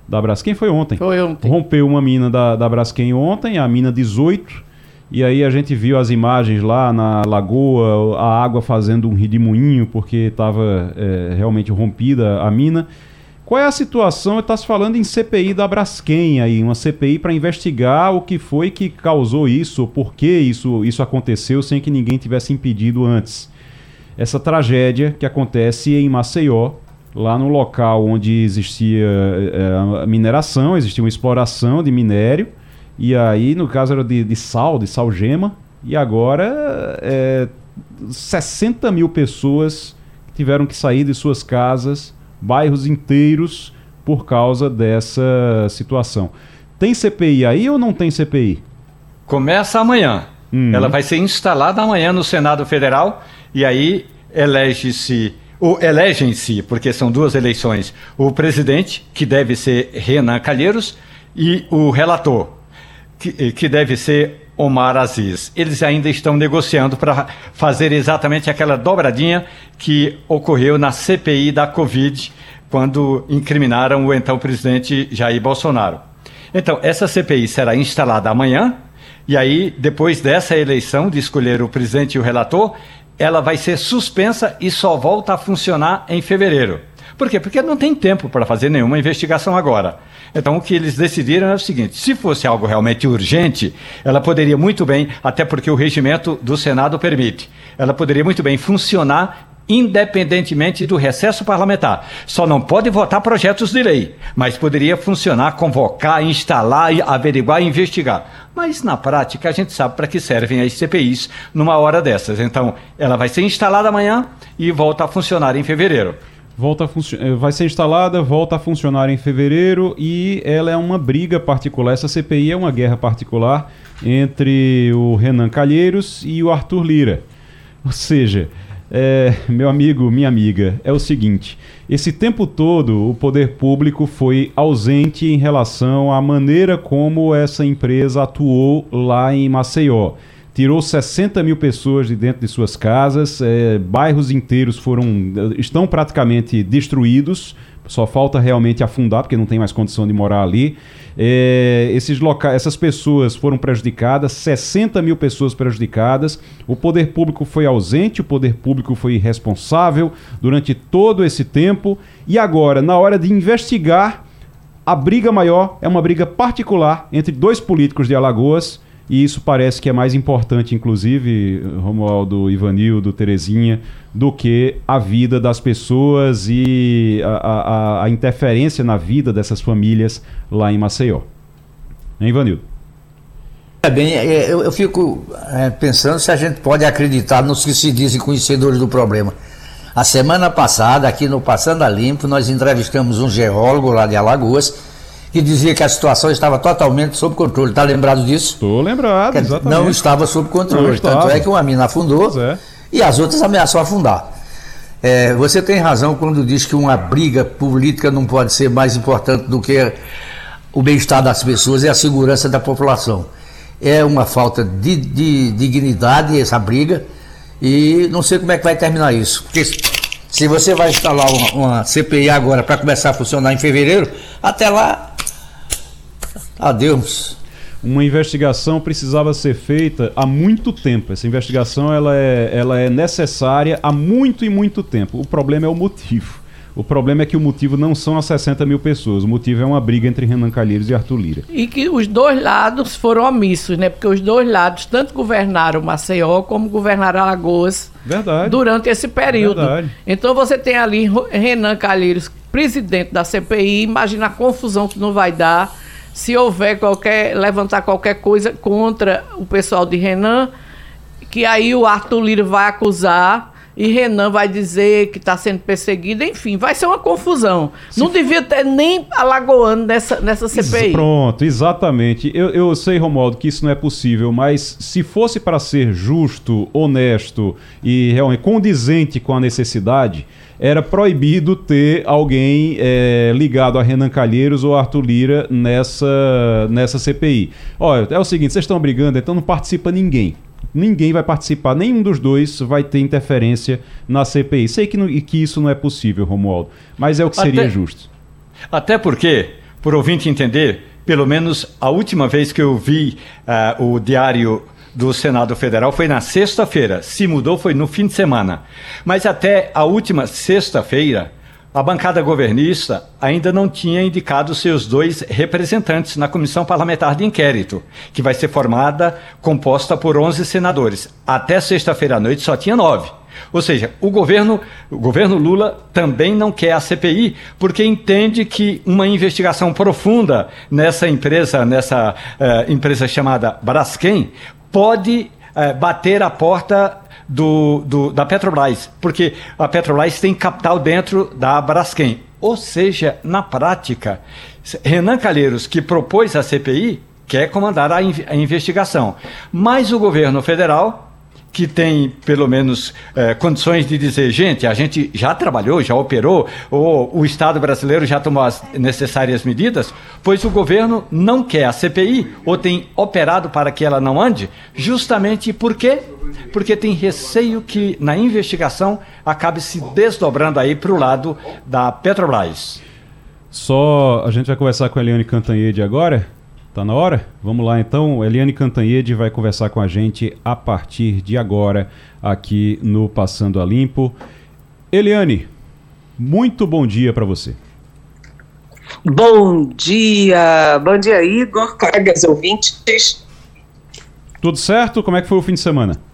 da Braskem. Foi ontem. Foi ontem. Rompeu uma mina da, da Braskem ontem, a mina 18. E aí a gente viu as imagens lá na lagoa, a água fazendo um redemoinho porque estava é, realmente rompida a mina. Qual é a situação? Está se falando em CPI da Braskem aí, uma CPI para investigar o que foi que causou isso, por que isso, isso aconteceu sem que ninguém tivesse impedido antes. Essa tragédia que acontece em Maceió, lá no local onde existia é, mineração, existia uma exploração de minério, e aí, no caso, era de, de sal, de sal gema, E agora, é, 60 mil pessoas tiveram que sair de suas casas, bairros inteiros, por causa dessa situação. Tem CPI aí ou não tem CPI? Começa amanhã. Uhum. Ela vai ser instalada amanhã no Senado Federal e aí elege-se elegem-se, porque são duas eleições, o presidente, que deve ser Renan Calheiros, e o relator, que, que deve ser Omar Aziz. Eles ainda estão negociando para fazer exatamente aquela dobradinha que ocorreu na CPI da Covid, quando incriminaram o então presidente Jair Bolsonaro. Então, essa CPI será instalada amanhã, e aí, depois dessa eleição de escolher o presidente e o relator, ela vai ser suspensa e só volta a funcionar em fevereiro. Por quê? Porque não tem tempo para fazer nenhuma investigação agora. Então, o que eles decidiram é o seguinte: se fosse algo realmente urgente, ela poderia muito bem, até porque o regimento do Senado permite, ela poderia muito bem funcionar independentemente do recesso parlamentar. Só não pode votar projetos de lei, mas poderia funcionar, convocar, instalar, averiguar e investigar. Mas na prática a gente sabe para que servem as CPIs numa hora dessas. Então, ela vai ser instalada amanhã e volta a funcionar em fevereiro. Volta eh, vai ser instalada, volta a funcionar em fevereiro e ela é uma briga particular. Essa CPI é uma guerra particular entre o Renan Calheiros e o Arthur Lira. Ou seja, é, meu amigo, minha amiga, é o seguinte: esse tempo todo o poder público foi ausente em relação à maneira como essa empresa atuou lá em Maceió. Tirou 60 mil pessoas de dentro de suas casas, é, bairros inteiros foram estão praticamente destruídos só falta realmente afundar, porque não tem mais condição de morar ali. É, esses locais, essas pessoas foram prejudicadas, 60 mil pessoas prejudicadas. O poder público foi ausente, o poder público foi irresponsável durante todo esse tempo. E agora, na hora de investigar, a briga maior é uma briga particular entre dois políticos de Alagoas e isso parece que é mais importante, inclusive, Romualdo, Ivanildo, Terezinha, do que a vida das pessoas e a, a, a interferência na vida dessas famílias lá em Maceió. Hein, Ivanildo? É bem, é, eu, eu fico é, pensando se a gente pode acreditar nos que se dizem conhecedores do problema. A semana passada, aqui no Passando a Limpo, nós entrevistamos um geólogo lá de Alagoas que dizia que a situação estava totalmente sob controle. Está lembrado disso? Estou lembrado, exatamente. Não estava sob controle. Tanto é que uma mina afundou é. e as outras ameaçou afundar. É, você tem razão quando diz que uma briga política não pode ser mais importante do que o bem-estar das pessoas e a segurança da população. É uma falta de, de dignidade essa briga e não sei como é que vai terminar isso. Porque se você vai instalar uma, uma CPI agora para começar a funcionar em fevereiro, até lá Adeus. Uma investigação precisava ser feita há muito tempo. Essa investigação ela é, ela é necessária há muito e muito tempo. O problema é o motivo. O problema é que o motivo não são as 60 mil pessoas. O motivo é uma briga entre Renan Calheiros e Arthur Lira. E que os dois lados foram omissos, né? Porque os dois lados tanto governaram Maceió como governaram Alagoas Verdade. durante esse período. Verdade. Então você tem ali Renan Calheiros, presidente da CPI. Imagina a confusão que não vai dar se houver qualquer, levantar qualquer coisa contra o pessoal de Renan, que aí o Arthur Lira vai acusar e Renan vai dizer que está sendo perseguido, enfim, vai ser uma confusão. Se Não devia ter nem alagoano nessa, nessa CPI. Pronto, exatamente. Eu, eu sei, Romualdo, que isso não é possível, mas se fosse para ser justo, honesto e realmente condizente com a necessidade, era proibido ter alguém é, ligado a Renan Calheiros ou Arthur Lira nessa, nessa CPI. Olha, é o seguinte, vocês estão brigando, então não participa ninguém. Ninguém vai participar, nenhum dos dois vai ter interferência na CPI. Sei que, não, que isso não é possível, Romualdo, mas é o que seria até, justo. Até porque, por ouvinte entender, pelo menos a última vez que eu vi uh, o diário do Senado Federal foi na sexta-feira. Se mudou foi no fim de semana. Mas até a última sexta-feira, a bancada governista ainda não tinha indicado seus dois representantes na comissão parlamentar de inquérito, que vai ser formada, composta por 11 senadores. Até sexta-feira à noite só tinha nove. Ou seja, o governo, o governo Lula também não quer a CPI, porque entende que uma investigação profunda nessa empresa, nessa uh, empresa chamada Braskem, pode é, bater a porta do, do, da Petrobras, porque a Petrobras tem capital dentro da Braskem. Ou seja, na prática, Renan Calheiros, que propôs a CPI, quer comandar a, a investigação. Mas o governo federal que tem pelo menos é, condições de dizer, gente, a gente já trabalhou, já operou, ou o Estado brasileiro já tomou as necessárias medidas, pois o governo não quer a CPI ou tem operado para que ela não ande, justamente por quê? Porque tem receio que na investigação acabe se desdobrando aí para o lado da Petrobras. Só a gente vai conversar com a Eliane Cantanhede agora. Tá na hora? Vamos lá então. Eliane Cantanhede vai conversar com a gente a partir de agora aqui no Passando a Limpo. Eliane, muito bom dia para você. Bom dia, bom dia Igor, colegas ouvintes. Tudo certo? Como é que foi o fim de semana?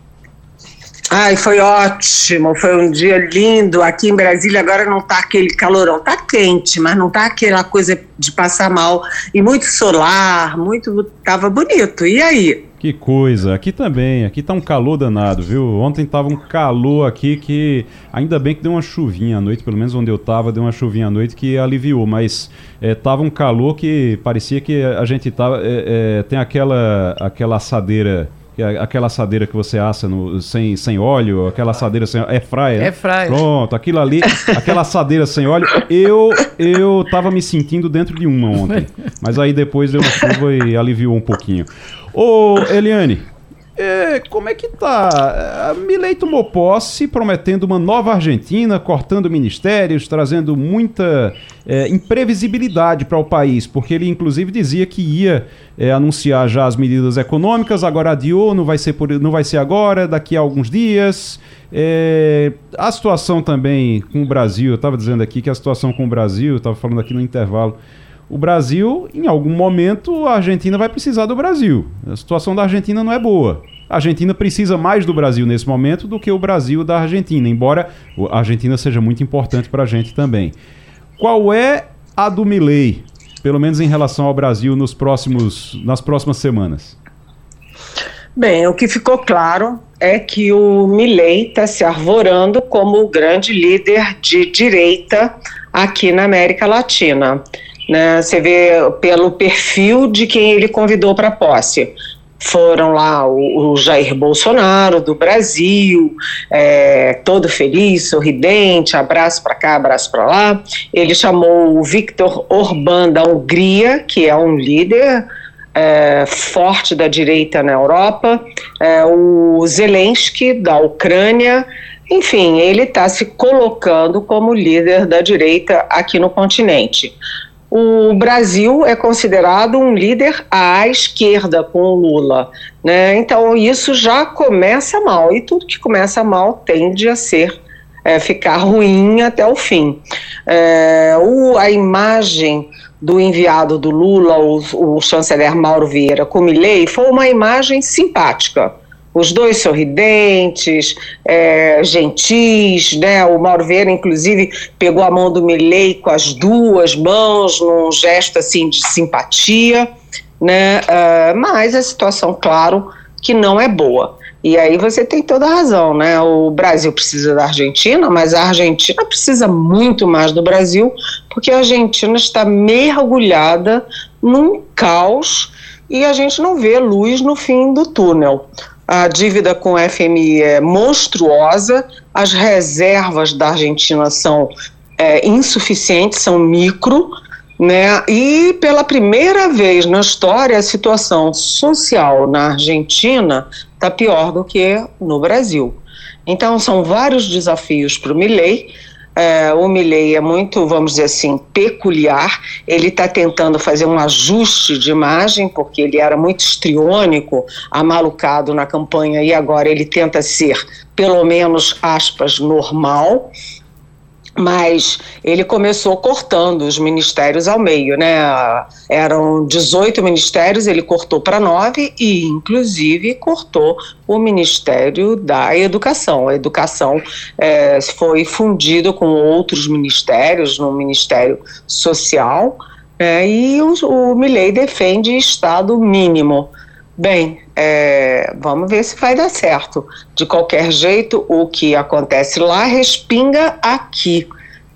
Ai, foi ótimo, foi um dia lindo. Aqui em Brasília agora não tá aquele calorão, tá quente, mas não tá aquela coisa de passar mal. E muito solar, muito. tava bonito. E aí? Que coisa, aqui também, aqui tá um calor danado, viu? Ontem tava um calor aqui que ainda bem que deu uma chuvinha à noite, pelo menos onde eu tava, deu uma chuvinha à noite que aliviou, mas é, tava um calor que parecia que a gente tava. É, é, tem aquela, aquela assadeira aquela assadeira que você assa no, sem, sem óleo, aquela assadeira sem é fryer. É fryer. Pronto, aquilo ali, aquela assadeira sem óleo, eu eu tava me sentindo dentro de uma ontem. Mas aí depois deu uma chuva e aliviou um pouquinho. Ô, Eliane, é, como é que tá? A Milei tomou posse prometendo uma nova Argentina, cortando ministérios, trazendo muita é, imprevisibilidade para o país, porque ele inclusive dizia que ia é, anunciar já as medidas econômicas, agora adiou, não vai ser, por, não vai ser agora, daqui a alguns dias. É, a situação também com o Brasil, eu estava dizendo aqui que a situação com o Brasil, estava falando aqui no intervalo, o Brasil, em algum momento, a Argentina vai precisar do Brasil. A situação da Argentina não é boa. A Argentina precisa mais do Brasil nesse momento do que o Brasil da Argentina, embora a Argentina seja muito importante para a gente também. Qual é a do Milley, pelo menos em relação ao Brasil, nos próximos, nas próximas semanas? Bem, o que ficou claro é que o Milley está se arvorando como o grande líder de direita aqui na América Latina. Né? Você vê pelo perfil de quem ele convidou para posse. Foram lá o, o, Jair Bolsonaro do Brasil, é, todo feliz, sorridente, abraço para cá, abraço para lá. Ele chamou o Viktor Orbán da Hungria, que é um líder é, forte da direita na Europa, é, o Zelensky da Ucrânia, enfim, ele está se colocando como líder da direita aqui no continente o Brasil é considerado um líder à esquerda com o Lula. Né? Então, isso já começa mal, e tudo que começa mal tende a ser. É, ficar ruim até o fim. É, o, a imagem do enviado do Lula, o, o chanceler Mauro Vieira, com Milley, foi uma imagem simpática os dois sorridentes, é, gentis, né? O Mauro Vieira, inclusive, pegou a mão do Milley com as duas mãos, num gesto assim de simpatia, né? Uh, mas a situação, claro, que não é boa. E aí você tem toda a razão, né? O Brasil precisa da Argentina, mas a Argentina precisa muito mais do Brasil, porque a Argentina está mergulhada num caos e a gente não vê luz no fim do túnel a dívida com o FMI é monstruosa, as reservas da Argentina são é, insuficientes, são micro, né? E pela primeira vez na história, a situação social na Argentina está pior do que no Brasil. Então, são vários desafios para o Milley é, o Milley é muito, vamos dizer assim, peculiar. Ele está tentando fazer um ajuste de imagem, porque ele era muito estriônico, amalucado na campanha, e agora ele tenta ser, pelo menos, aspas, normal mas ele começou cortando os ministérios ao meio, né? Eram 18 ministérios, ele cortou para nove e, inclusive, cortou o Ministério da Educação. A educação é, foi fundido com outros ministérios, no Ministério Social, é, e o, o Milley defende Estado mínimo. Bem, é, vamos ver se vai dar certo. De qualquer jeito, o que acontece lá respinga aqui.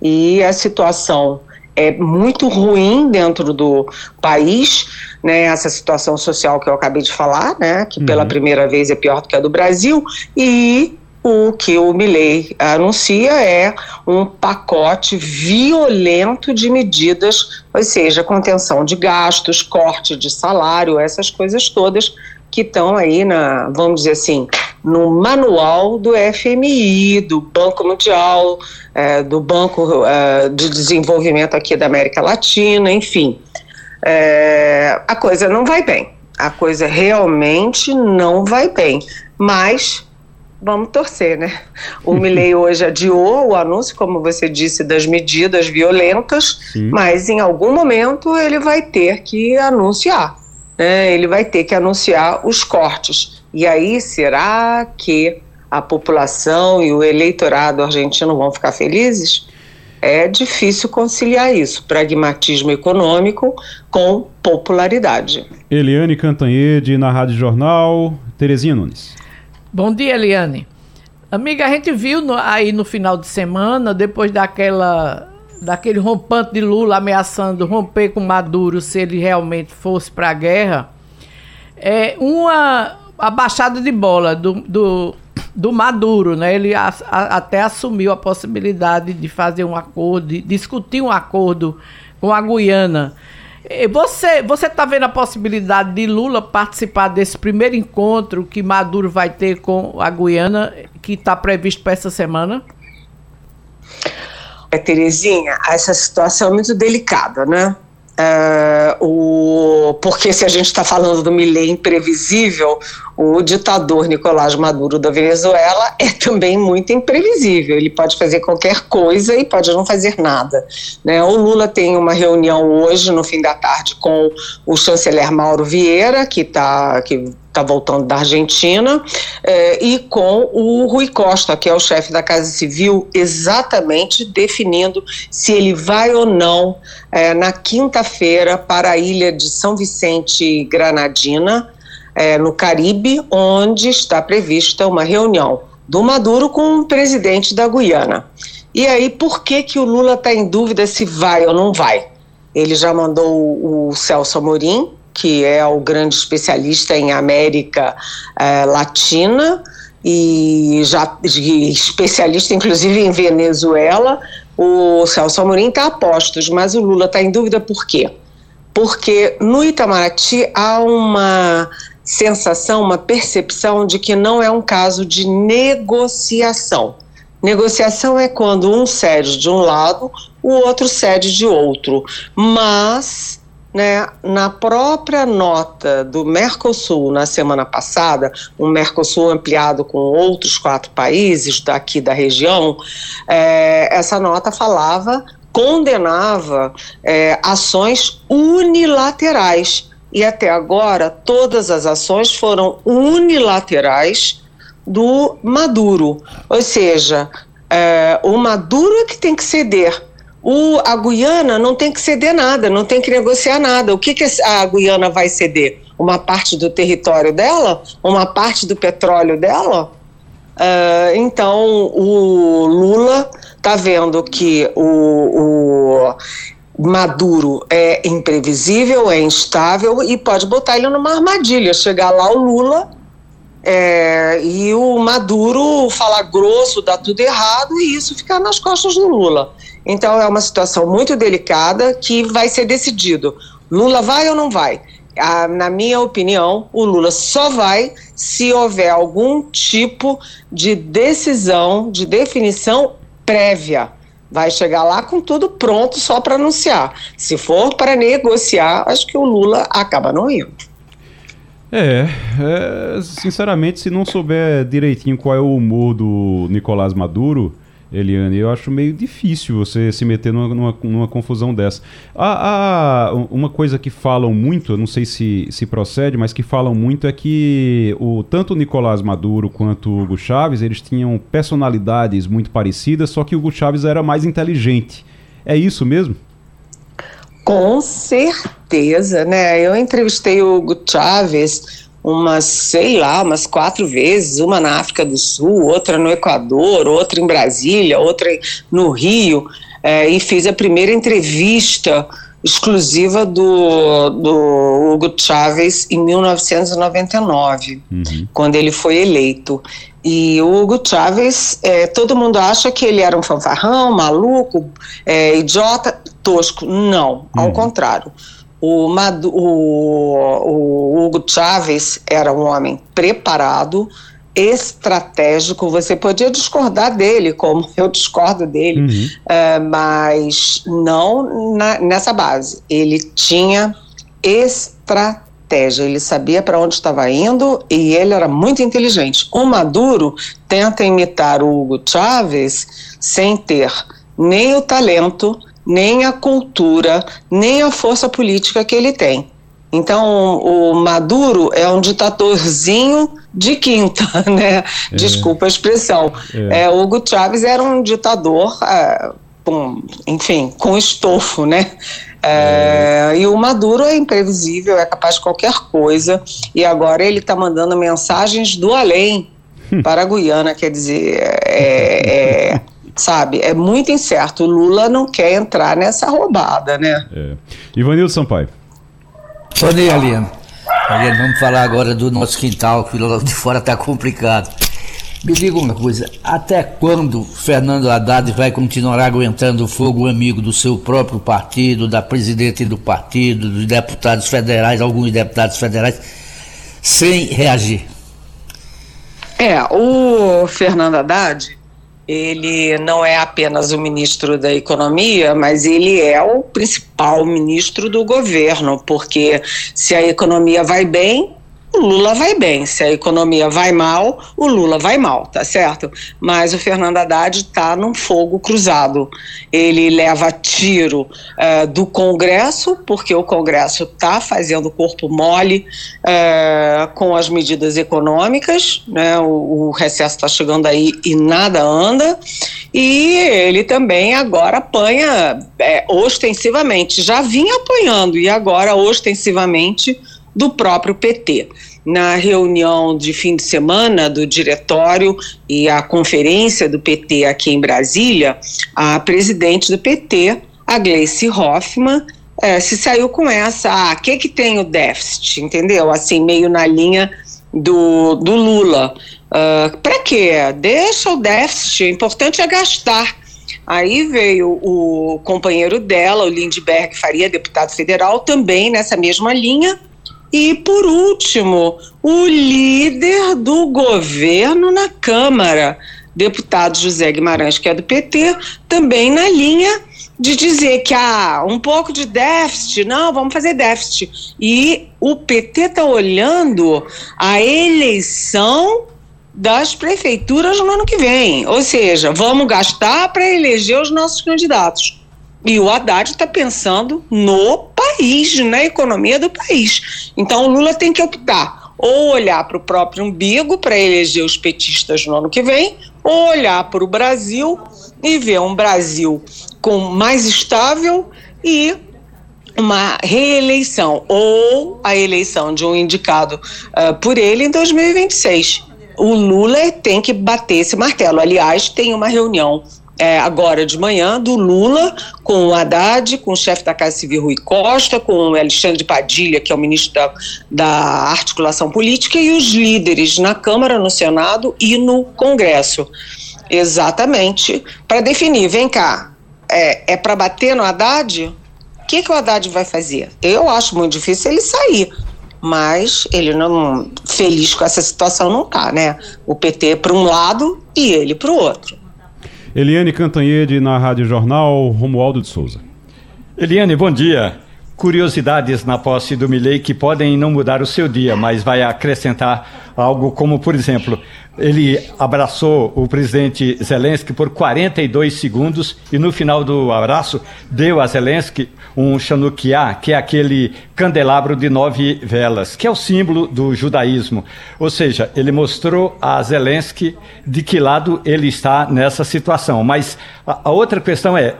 E a situação é muito ruim dentro do país, né? Essa situação social que eu acabei de falar, né? Que pela uhum. primeira vez é pior do que a do Brasil. E o que o Milley anuncia é um pacote violento de medidas, ou seja, contenção de gastos, corte de salário, essas coisas todas que estão aí na, vamos dizer assim, no manual do FMI, do Banco Mundial, é, do Banco é, de Desenvolvimento aqui da América Latina, enfim. É, a coisa não vai bem. A coisa realmente não vai bem. Mas Vamos torcer, né? O Milley hoje adiou o anúncio, como você disse, das medidas violentas, Sim. mas em algum momento ele vai ter que anunciar. Né? Ele vai ter que anunciar os cortes. E aí, será que a população e o eleitorado argentino vão ficar felizes? É difícil conciliar isso, pragmatismo econômico com popularidade. Eliane Cantanhede, na Rádio Jornal, Terezinha Nunes. Bom dia, Eliane. Amiga, a gente viu no, aí no final de semana, depois daquela daquele rompante de Lula ameaçando romper com Maduro se ele realmente fosse para a guerra, é uma abaixada de bola do, do, do Maduro, né? Ele a, a, até assumiu a possibilidade de fazer um acordo, de discutir um acordo com a Guiana. Você você está vendo a possibilidade de Lula participar desse primeiro encontro que Maduro vai ter com a Guiana, que está previsto para essa semana? É, Terezinha, essa situação é muito delicada, né? Uh, o, porque se a gente está falando do Milei imprevisível, o ditador Nicolás Maduro da Venezuela é também muito imprevisível. Ele pode fazer qualquer coisa e pode não fazer nada. Né? O Lula tem uma reunião hoje, no fim da tarde, com o chanceler Mauro Vieira, que está que está voltando da Argentina, eh, e com o Rui Costa, que é o chefe da Casa Civil, exatamente definindo se ele vai ou não eh, na quinta-feira para a ilha de São Vicente Granadina, eh, no Caribe, onde está prevista uma reunião do Maduro com o presidente da Guiana. E aí, por que, que o Lula está em dúvida se vai ou não vai? Ele já mandou o, Celso Amorim, que é o grande especialista em América eh, Latina e já especialista inclusive em Venezuela, o Celso Amorim está a postos, mas o Lula está em dúvida por quê? Porque no Itamaraty há uma sensação, uma percepção de que não é um caso de negociação. Negociação é quando um cede de um lado, o outro cede de outro. Mas né, na própria nota do Mercosul na semana passada, um Mercosul ampliado com outros quatro países daqui da região, é, essa nota falava, condenava é, ações unilaterais. E até agora, todas as ações foram unilaterais do Maduro. Ou seja, é, o Maduro é que tem que ceder o, a Guiana não tem que ceder nada, não tem que negociar nada. O que, que a Guiana vai ceder? Uma parte do território dela? Uma parte do petróleo dela? Uh, então, o Lula está vendo que o, o Maduro é imprevisível, é instável e pode botar ele numa armadilha. Chegar lá o Lula é, e o Maduro falar grosso, dar tudo errado e isso ficar nas costas do Lula. Então é uma situação muito delicada que vai ser decidido. Lula vai ou não vai? Ah, na minha opinião, o Lula só vai se houver algum tipo de decisão, de definição prévia. Vai chegar lá com tudo pronto só para anunciar. Se for para negociar, acho que o Lula acaba não indo. É, é, sinceramente, se não souber direitinho qual é o humor do Nicolás Maduro, Eliane, eu acho meio difícil você se meter numa, numa, numa confusão dessa. Há, há, uma coisa que falam muito, não sei se, se procede, mas que falam muito é que o, tanto o Nicolás Maduro quanto o Hugo Chávez, eles tinham personalidades muito parecidas, só que o Hugo Chávez era mais inteligente. É isso mesmo? Com certeza, né? Eu entrevistei o Hugo Chávez umas, sei lá, umas quatro vezes, uma na África do Sul, outra no Equador, outra em Brasília, outra no Rio, é, e fiz a primeira entrevista exclusiva do, do Hugo Chávez em 1999, uhum. quando ele foi eleito. E o Hugo Chávez, é, todo mundo acha que ele era um fanfarrão, maluco, é, idiota, tosco. Não, ao uhum. contrário. O, Madu, o, o Hugo Chávez era um homem preparado, estratégico. Você podia discordar dele, como eu discordo dele, uhum. é, mas não na, nessa base. Ele tinha estratégia, ele sabia para onde estava indo e ele era muito inteligente. O Maduro tenta imitar o Hugo Chávez sem ter nem o talento, nem a cultura, nem a força política que ele tem. Então, o Maduro é um ditadorzinho de quinta, né? É. Desculpa a expressão. É. É, Hugo Chávez era um ditador, é, com, enfim, com estofo, né? É, e o Maduro é imprevisível, é capaz de qualquer coisa. E agora ele está mandando mensagens do além para a Guiana, quer dizer, é, é sabe, é muito incerto. O Lula não quer entrar nessa roubada, né? É. Ivanildo Sampaio. Bom dia, Aliane. Aliane, vamos falar agora do nosso quintal, que lá de fora está complicado. Me diga uma coisa, até quando Fernando Haddad vai continuar aguentando o fogo amigo do seu próprio partido, da presidente do partido, dos deputados federais, alguns deputados federais, sem reagir? É, o Fernando Haddad, ele não é apenas o ministro da Economia, mas ele é o principal ministro do governo, porque se a economia vai bem, o Lula vai bem. Se a economia vai mal, o Lula vai mal, tá certo? Mas o Fernando Haddad está num fogo cruzado. Ele leva tiro uh, do Congresso, porque o Congresso está fazendo corpo mole uh, com as medidas econômicas, né? o, o recesso está chegando aí e nada anda. E ele também agora apanha é, ostensivamente, já vinha apanhando e agora ostensivamente do próprio PT. Na reunião de fim de semana do diretório e a conferência do PT aqui em Brasília, a presidente do PT, a Gleice Hoffmann, é, se saiu com essa, ah, que que tem o déficit, entendeu? Assim, meio na linha do, do Lula. Uh, Para quê? Deixa o déficit, o importante é gastar. Aí veio o companheiro dela, o Lindbergh Faria, deputado federal, também nessa mesma linha, e, por último, o líder do governo na Câmara, deputado José Guimarães, que é do PT, também na linha de dizer que há ah, um pouco de déficit, não, vamos fazer déficit. E o PT está olhando a eleição das prefeituras no ano que vem. Ou seja, vamos gastar para eleger os nossos candidatos. E o Haddad está pensando no país, na economia do país. Então o Lula tem que optar ou olhar para o próprio umbigo para eleger os petistas no ano que vem, ou olhar para o Brasil e ver um Brasil com mais estável e uma reeleição ou a eleição de um indicado uh, por ele em 2026. O Lula tem que bater esse martelo. Aliás, tem uma reunião é, agora de manhã, do Lula com o Haddad, com o chefe da Casa Civil Rui Costa, com o Alexandre Padilha, que é o ministro da, da Articulação Política, e os líderes na Câmara, no Senado e no Congresso. Exatamente, para definir, vem cá, é, é para bater no Haddad? O que, que o Haddad vai fazer? Eu acho muito difícil ele sair mas ele não feliz com essa situação não tá, né? O PT para um lado e ele para o outro. Eliane Cantanhede na Rádio Jornal, Romualdo de Souza. Eliane, bom dia. Curiosidades na posse do Milley que podem não mudar o seu dia, mas vai acrescentar algo como, por exemplo, ele abraçou o presidente Zelensky por 42 segundos e no final do abraço deu a Zelensky um chanukiá, que é aquele candelabro de nove velas, que é o símbolo do judaísmo. Ou seja, ele mostrou a Zelensky de que lado ele está nessa situação. Mas a, a outra questão é,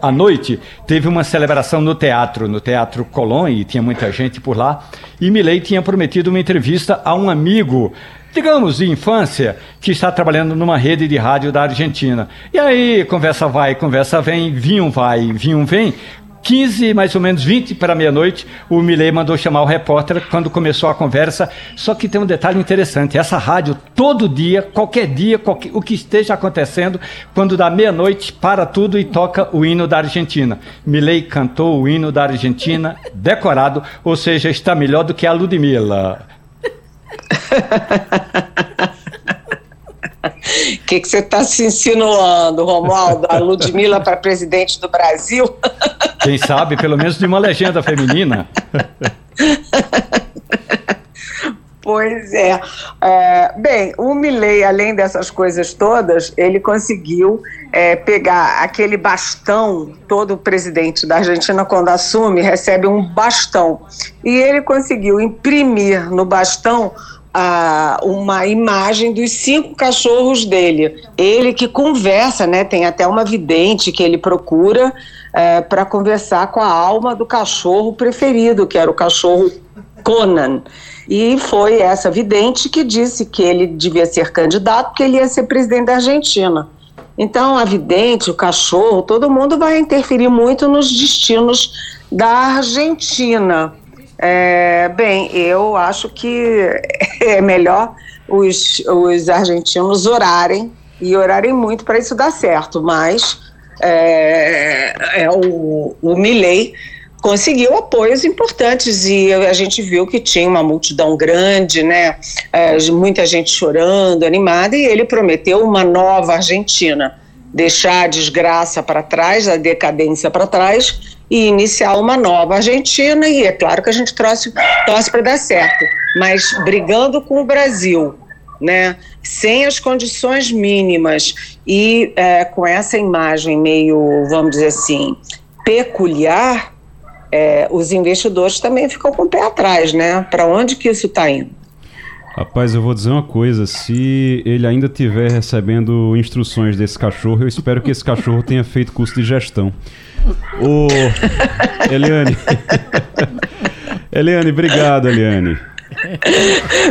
à noite teve uma celebração no teatro, no Teatro Colón, e tinha muita gente por lá, e Milley tinha prometido uma entrevista a um amigo digamos, de infância, que está trabalhando numa rede de rádio da Argentina. E aí, conversa vai, conversa vem, vinho vai, vinho vem. 15, mais ou menos 20 para meia-noite, o Milley mandou chamar o repórter quando começou a conversa. Só que tem um detalhe interessante: essa rádio, todo dia, qualquer dia, qualquer, o que esteja acontecendo, quando dá meia-noite, para tudo e toca o hino da Argentina. Milley cantou o hino da Argentina, decorado, ou seja, está melhor do que a Ludmilla. O que, que você está se insinuando, Romualdo? A Ludmilla para presidente do Brasil? Quem sabe, pelo menos de uma legenda feminina. Pois é. é. Bem, o Milley, além dessas coisas todas, ele conseguiu é, pegar aquele bastão, todo presidente da Argentina, quando assume, recebe um bastão. E ele conseguiu imprimir no bastão a, uma imagem dos cinco cachorros dele. Ele que conversa, né? Tem até uma vidente que ele procura é, para conversar com a alma do cachorro preferido, que era o cachorro Conan. E foi essa vidente que disse que ele devia ser candidato, porque ele ia ser presidente da Argentina. Então, a vidente, o cachorro, todo mundo vai interferir muito nos destinos da Argentina. É, bem, eu acho que é melhor os, os argentinos orarem e orarem muito para isso dar certo, mas é, é o, o Milley conseguiu apoios importantes e a gente viu que tinha uma multidão grande, né? É, muita gente chorando, animada, e ele prometeu uma nova Argentina, deixar a desgraça para trás, a decadência para trás e iniciar uma nova Argentina, e é claro que a gente torce, torce para dar certo, mas brigando com o Brasil, né, sem as condições mínimas e é, com essa imagem meio, vamos dizer assim, peculiar, é, os investidores também ficam com o pé atrás, né? Para onde que isso está indo? Rapaz, eu vou dizer uma coisa: se ele ainda estiver recebendo instruções desse cachorro, eu espero que esse cachorro tenha feito curso de gestão. Ô, Eliane. Eliane, obrigado, Eliane.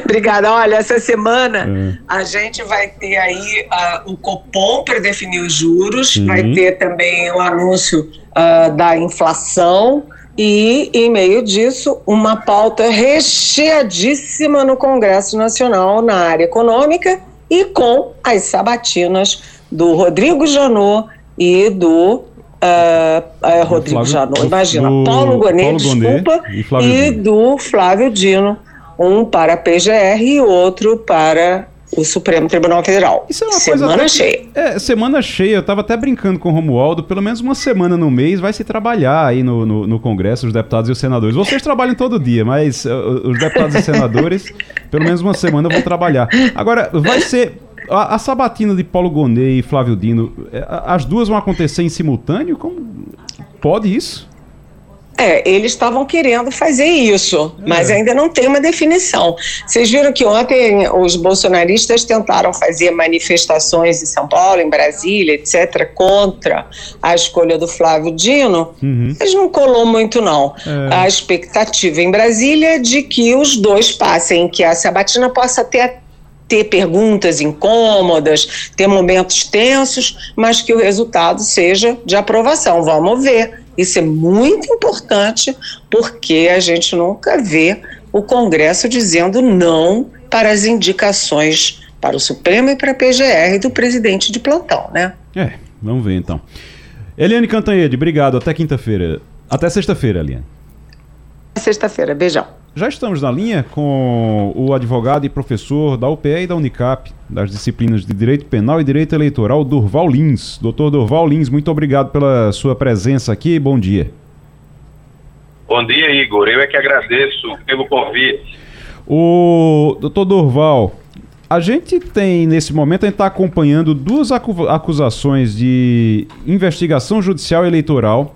Obrigada. Olha, essa semana é. a gente vai ter aí uh, o Copom para definir os juros, vai ter também o anúncio uh, da inflação e, em meio disso, uma pauta recheadíssima no Congresso Nacional na área econômica e com as sabatinas do Rodrigo Janot e do Uh, uh, Rodrigo Flávio, Janot, imagina, do, Paulo Gonet, desculpa, e, e do Flávio Dino, um para a PGR e outro para o Supremo Tribunal Federal. Isso é uma semana coisa cheia. É, semana cheia. Eu estava até brincando com o Romualdo. Pelo menos uma semana no mês vai se trabalhar aí no, no, no Congresso, os deputados e os senadores. Vocês trabalham todo dia, mas uh, os deputados e senadores, pelo menos uma semana vão trabalhar. Agora, vai ser a, a, sabatina de Paulo Gonet e Flávio Dino, é, as duas vão acontecer em simultâneo? Como pode isso? É, eles estavam querendo fazer isso, mas é. ainda não tem uma definição. Vocês viram que ontem os bolsonaristas tentaram fazer manifestações em São Paulo, em Brasília, etc., contra a escolha do Flávio Dino, uhum. mas não colou muito, não. É. A expectativa em Brasília é de que os dois passem, que a Sabatina possa ter ter perguntas incômodas, ter momentos tensos, mas que o resultado seja de aprovação. Vamos ver. Isso é muito importante porque a gente nunca vê o Congresso dizendo não para as indicações para o Supremo e para a PGR do presidente de plantão, né? É, vamos ver então. Eliane Cantanhede, obrigado. Até quinta-feira. Até sexta-feira, Eliane. Sexta-feira. Beijão. Já estamos na linha com o advogado e professor da UPE e da Unicap, das disciplinas de Direito Penal e Direito Eleitoral, Durval Lins. Doutor Durval Lins, muito obrigado pela sua presença aqui. Bom dia. Bom dia, Igor. Eu é que agradeço pelo convite. O doutor Durval, a gente tem, nesse momento, a gente está acompanhando duas acusações de investigação judicial eleitoral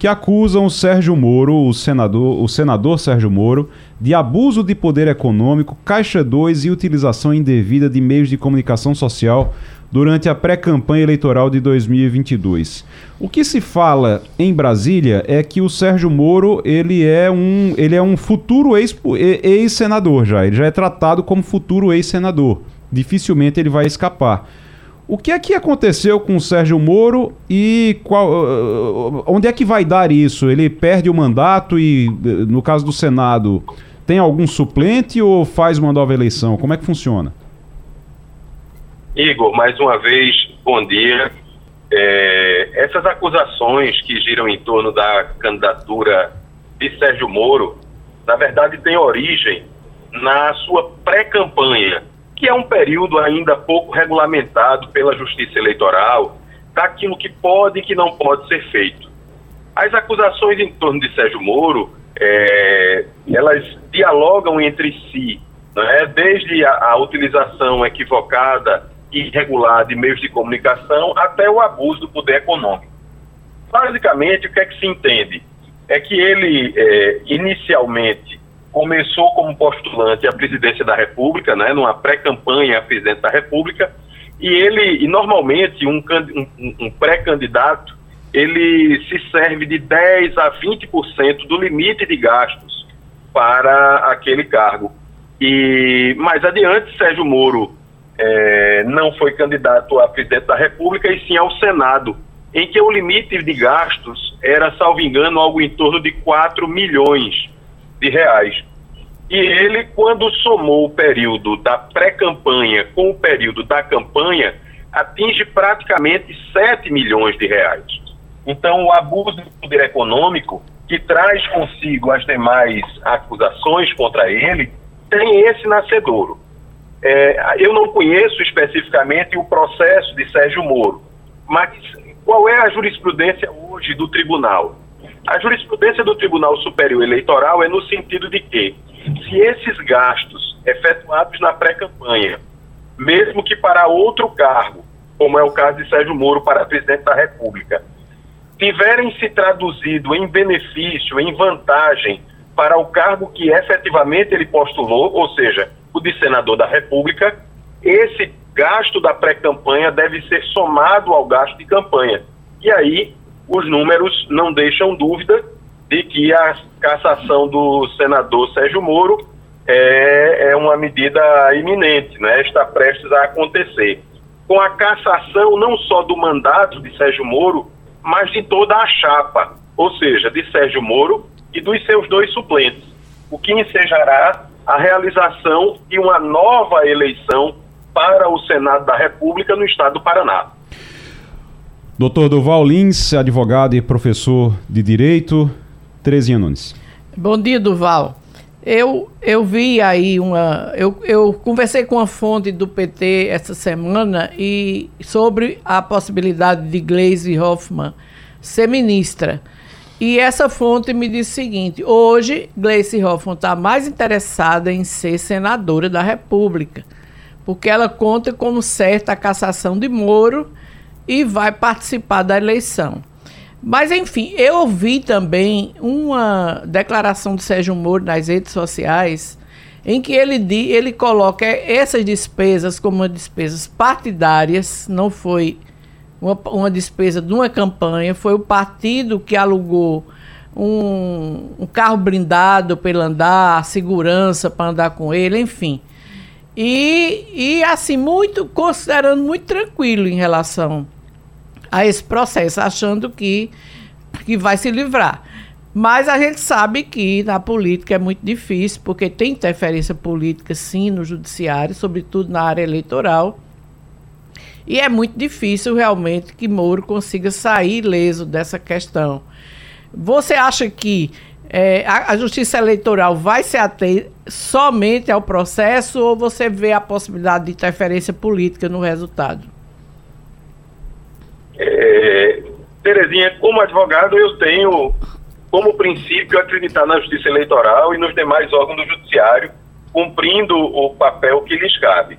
que acusam o Sérgio Moro, o senador, o senador Sérgio Moro, de abuso de poder econômico, caixa 2 e utilização indevida de meios de comunicação social durante a pré-campanha eleitoral de 2022. O que se fala em Brasília é que o Sérgio Moro ele é um, ele é um futuro ex-senador já, ele já é tratado como futuro ex-senador. Dificilmente ele vai escapar. O que é que aconteceu com o Sérgio Moro e qual, uh, uh, onde é que vai dar isso? Ele perde o mandato e, uh, no caso do Senado, tem algum suplente ou faz uma nova eleição? Como é que funciona? Igor, mais uma vez, bom dia. É, essas acusações que giram em torno da candidatura de Sérgio Moro, na verdade, têm origem na sua pré-campanha que é um período ainda pouco regulamentado pela Justiça Eleitoral daquilo que pode e que não pode ser feito. As acusações em torno de Sérgio Moro, é, elas dialogam entre si, é? desde a, a utilização equivocada e irregular de meios de comunicação até o abuso do poder econômico. Basicamente, o que é que se entende? É que ele, é, inicialmente, começou como postulante à presidência da República, né, numa pré-campanha à presidência da República, e ele, e normalmente, um, um, um pré-candidato, ele se serve de 10 a 20% do limite de gastos para aquele cargo. E mais adiante, Sérgio Moro é, não foi candidato a presidente da República, e sim ao Senado, em que o limite de gastos era, salvo engano, algo em torno de 4 milhões de reais. E ele, quando somou o período da pré-campanha com o período da campanha, atinge praticamente 7 milhões de reais. Então, o abuso do poder econômico, que traz consigo as demais acusações contra ele, tem esse nascedouro. É, eu não conheço especificamente o processo de Sérgio Moro, mas qual é a jurisprudência hoje do tribunal? A jurisprudência do Tribunal Superior Eleitoral é no sentido de que, se esses gastos efetuados na pré-campanha, mesmo que para outro cargo, como é o caso de Sérgio Moro para presidente da República, tiverem se traduzido em benefício, em vantagem para o cargo que efetivamente ele postulou, ou seja, o de senador da República, esse gasto da pré-campanha deve ser somado ao gasto de campanha. E aí os números não deixam dúvida de que a cassação do senador Sérgio Moro é, é uma medida iminente, né? está prestes a acontecer. Com a cassação não só do mandato de Sérgio Moro, mas de toda a chapa, ou seja, de Sérgio Moro e dos seus dois suplentes, o que ensejará a realização de uma nova eleição para o Senado da República no estado do Paraná. Doutor Duval Lins, advogado e professor de Direito. Terezinha Nunes. Bom dia, Duval. Eu, eu vi aí uma. Eu, eu conversei com a fonte do PT essa semana e sobre a possibilidade de Gleisi Hoffmann ser ministra. E essa fonte me disse o seguinte: hoje, Gleice Hoffmann está mais interessada em ser senadora da República, porque ela conta como certa a cassação de Moro e vai participar da eleição. Mas, enfim, eu ouvi também uma declaração de Sérgio Moro nas redes sociais em que ele, ele coloca essas despesas como despesas partidárias, não foi uma, uma despesa de uma campanha, foi o partido que alugou um, um carro blindado para ele andar, segurança para andar com ele, enfim. E, e assim, muito, considerando muito tranquilo em relação a esse processo, achando que, que vai se livrar. Mas a gente sabe que na política é muito difícil, porque tem interferência política, sim, no judiciário, sobretudo na área eleitoral. E é muito difícil realmente que Moro consiga sair ileso dessa questão. Você acha que é, a, a, justiça eleitoral vai se ater somente ao processo ou você vê a possibilidade de interferência política no resultado? É, Terezinha, como advogado, eu tenho como princípio acreditar na justiça eleitoral e nos demais órgãos do judiciário, cumprindo o papel que lhes cabe.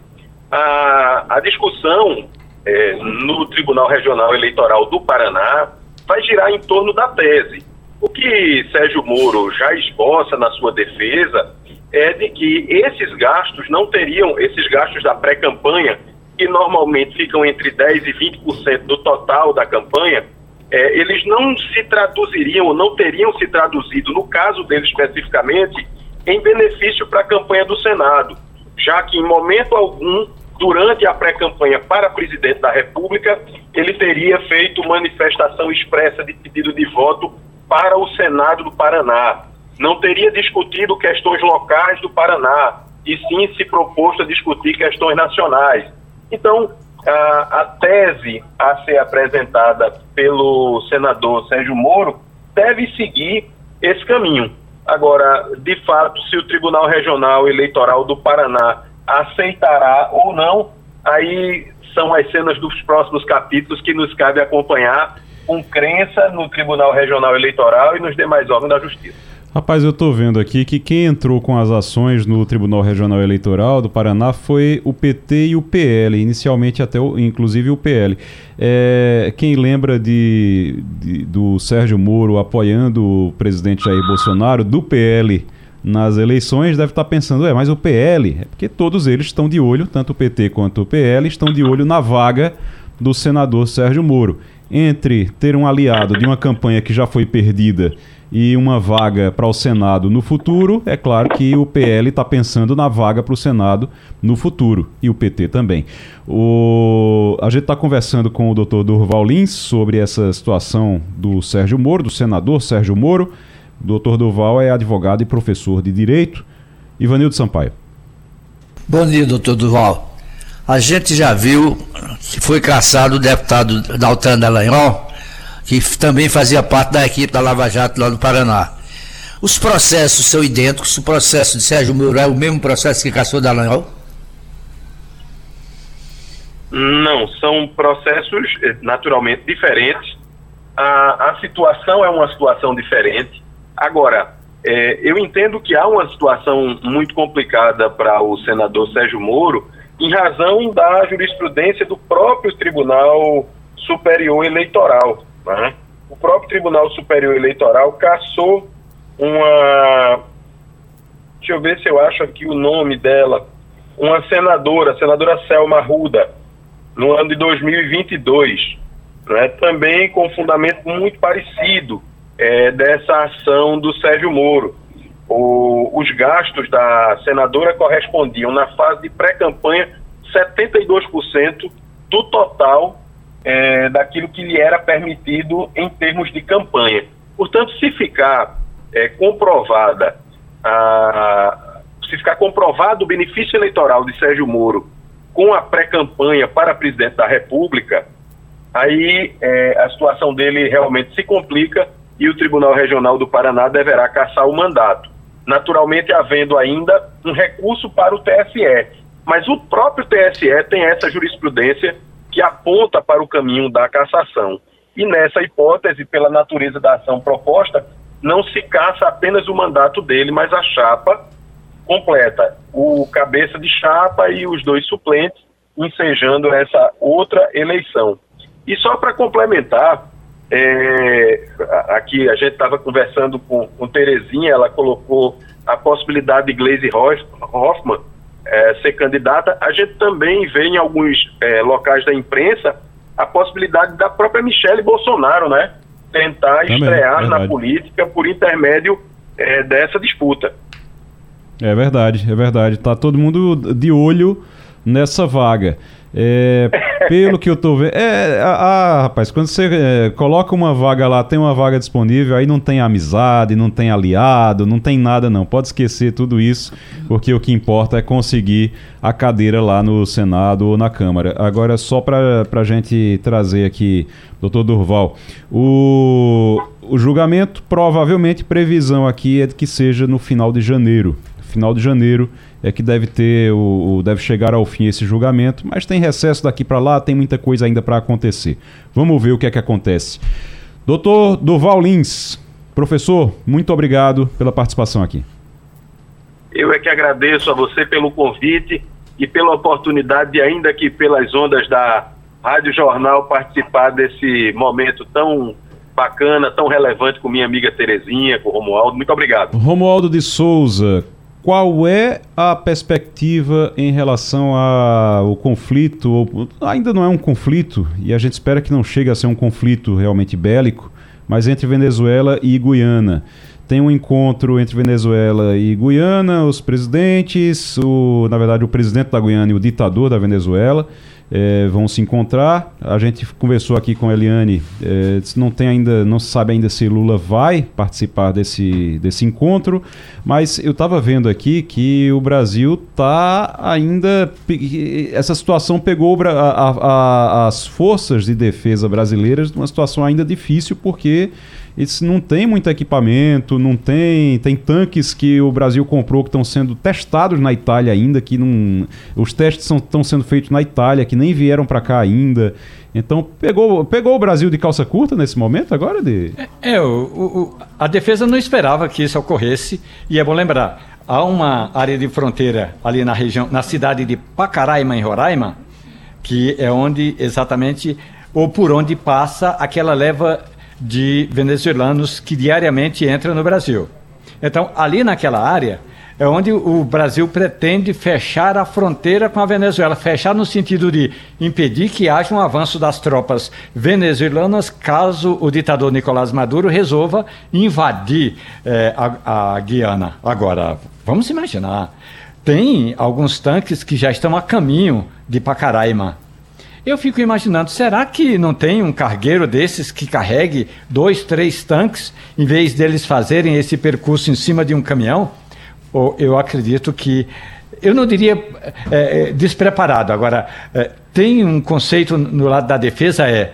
A, a discussão é, no Tribunal Regional Eleitoral do Paraná vai girar em torno da tese O que Sérgio Moro já esboça na sua defesa é de que esses gastos não teriam, esses gastos da pré-campanha, que normalmente ficam entre 10% e 20% do total da campanha, é, eles não se traduziriam, ou não teriam se traduzido, no caso dele especificamente, em benefício para a campanha do Senado, já que em momento algum, durante a pré-campanha para presidente da República, ele teria feito manifestação expressa de pedido de voto para o Senado do Paraná. Não teria discutido questões locais do Paraná, e sim se proposto a discutir questões nacionais. Então, a, a tese a ser apresentada pelo senador Sérgio Moro deve seguir esse caminho. Agora, de fato, se o Tribunal Regional Eleitoral do Paraná aceitará ou não, aí são as cenas dos próximos capítulos que nos cabe acompanhar com crença no Tribunal Regional Eleitoral e nos demais órgãos da Justiça. Rapaz, eu estou vendo aqui que quem entrou com as ações no Tribunal Regional Eleitoral do Paraná foi o PT e o PL, inicialmente até o, inclusive o PL. É, quem lembra de, de, do Sérgio Moro apoiando o presidente Jair Bolsonaro, do PL nas eleições, deve estar tá pensando, é, mas o PL, é porque todos eles estão de olho, tanto o PT quanto o PL, estão de olho na vaga do senador Sérgio Moro. Entre ter um aliado de uma campanha que já foi perdida e uma vaga para o Senado no futuro, é claro que o PL está pensando na vaga para o Senado no futuro e o PT também. O... A gente está conversando com o doutor Durval Lins sobre essa situação do Sérgio Moro, do senador Sérgio Moro. O doutor Durval é advogado e professor de Direito. Ivanildo Sampaio. Bom dia, doutor Durval. A gente já viu que foi caçado o deputado Daltan Dallagnol que também fazia parte da equipe da Lava Jato lá no Paraná. Os processos são idênticos, o processo de Sérgio Moro é o mesmo processo que caçou Dallagnol? Não, são processos eh, naturalmente diferentes. A, a situação é uma situação diferente. Agora, é, eu entendo que há uma situação muito complicada para o senador Sérgio Moro, em razão da jurisprudência do próprio Tribunal Superior Eleitoral. Né? O próprio Tribunal Superior Eleitoral cassou uma. Deixa eu ver se eu acho aqui o nome dela. Uma senadora, a senadora Selma Ruda, no ano de 2022. Né? Também com fundamento muito parecido é, dessa ação do Sérgio Moro. O, os gastos da senadora correspondiam, na fase de pré-campanha, 72% do total é, daquilo que lhe era permitido em termos de campanha. Portanto, se ficar é, comprovada a, se ficar comprovado o benefício eleitoral de Sérgio Moro com a pré-campanha para presidente da República, aí é, a situação dele realmente se complica e o Tribunal Regional do Paraná deverá caçar o mandato. Naturalmente, havendo ainda um recurso para o TSE. Mas o próprio TSE tem essa jurisprudência que aponta para o caminho da cassação. E nessa hipótese, pela natureza da ação proposta, não se caça apenas o mandato dele, mas a chapa completa, o cabeça de chapa e os dois suplentes, ensejando essa outra eleição. E só para complementar, é, aqui a gente estava conversando com, com Terezinha, ela colocou a possibilidade de Glaze Hoffman é, ser candidata, a gente também vê em alguns é, locais da imprensa a possibilidade da própria Michele Bolsonaro, né? Tentar também, estrear verdade. na política por intermédio é, dessa disputa. É verdade, é verdade. Tá todo mundo de olho nessa vaga. É, pelo que eu tô vendo. É, ah, rapaz, quando você é, coloca uma vaga lá, tem uma vaga disponível, aí não tem amizade, não tem aliado, não tem nada, não. Pode esquecer tudo isso, porque o que importa é conseguir a cadeira lá no Senado ou na Câmara. Agora, só para a gente trazer aqui, doutor Durval, o, o julgamento, provavelmente, previsão aqui é que seja no final de janeiro. Final de janeiro é que deve ter o, o, deve chegar ao fim esse julgamento, mas tem recesso daqui para lá, tem muita coisa ainda para acontecer. Vamos ver o que é que acontece. Doutor Durval Lins, professor, muito obrigado pela participação aqui. Eu é que agradeço a você pelo convite e pela oportunidade de, ainda que pelas ondas da Rádio Jornal, participar desse momento tão bacana, tão relevante com minha amiga Terezinha, com o Romualdo. Muito obrigado. Romualdo de Souza, qual é a perspectiva em relação ao conflito? Ainda não é um conflito, e a gente espera que não chegue a ser um conflito realmente bélico, mas entre Venezuela e Guiana. Tem um encontro entre Venezuela e Guiana, os presidentes, o, na verdade o presidente da Guiana e o ditador da Venezuela é, vão se encontrar. A gente conversou aqui com a Eliane, é, não tem ainda, não se sabe ainda se Lula vai participar desse, desse encontro, mas eu estava vendo aqui que o Brasil está ainda. Essa situação pegou a, a, a, as forças de defesa brasileiras numa situação ainda difícil, porque eles não tem muito equipamento, não tem. Tem tanques que o Brasil comprou que estão sendo testados na Itália ainda, que não. Os testes estão sendo feitos na Itália, que nem vieram para cá ainda. Então, pegou, pegou o Brasil de calça curta nesse momento agora? De... É, é o, o, a defesa não esperava que isso ocorresse, e é bom lembrar, há uma área de fronteira ali na região, na cidade de Pacaraima, em Roraima, que é onde exatamente, ou por onde passa aquela leva de venezuelanos que diariamente entram no Brasil. Então, ali naquela área é onde o Brasil pretende fechar a fronteira com a Venezuela, fechar no sentido de impedir que haja um avanço das tropas venezuelanas caso o ditador Nicolás Maduro resolva invadir eh, a, a Guiana. Agora, vamos imaginar, tem alguns tanques que já estão a caminho de Pacaraima. Eu fico imaginando, será que não tem um cargueiro desses que carregue dois, três tanques, em vez deles fazerem esse percurso em cima de um caminhão? Ou eu acredito que, eu não diria é, despreparado, agora, é, tem um conceito no lado da defesa, é,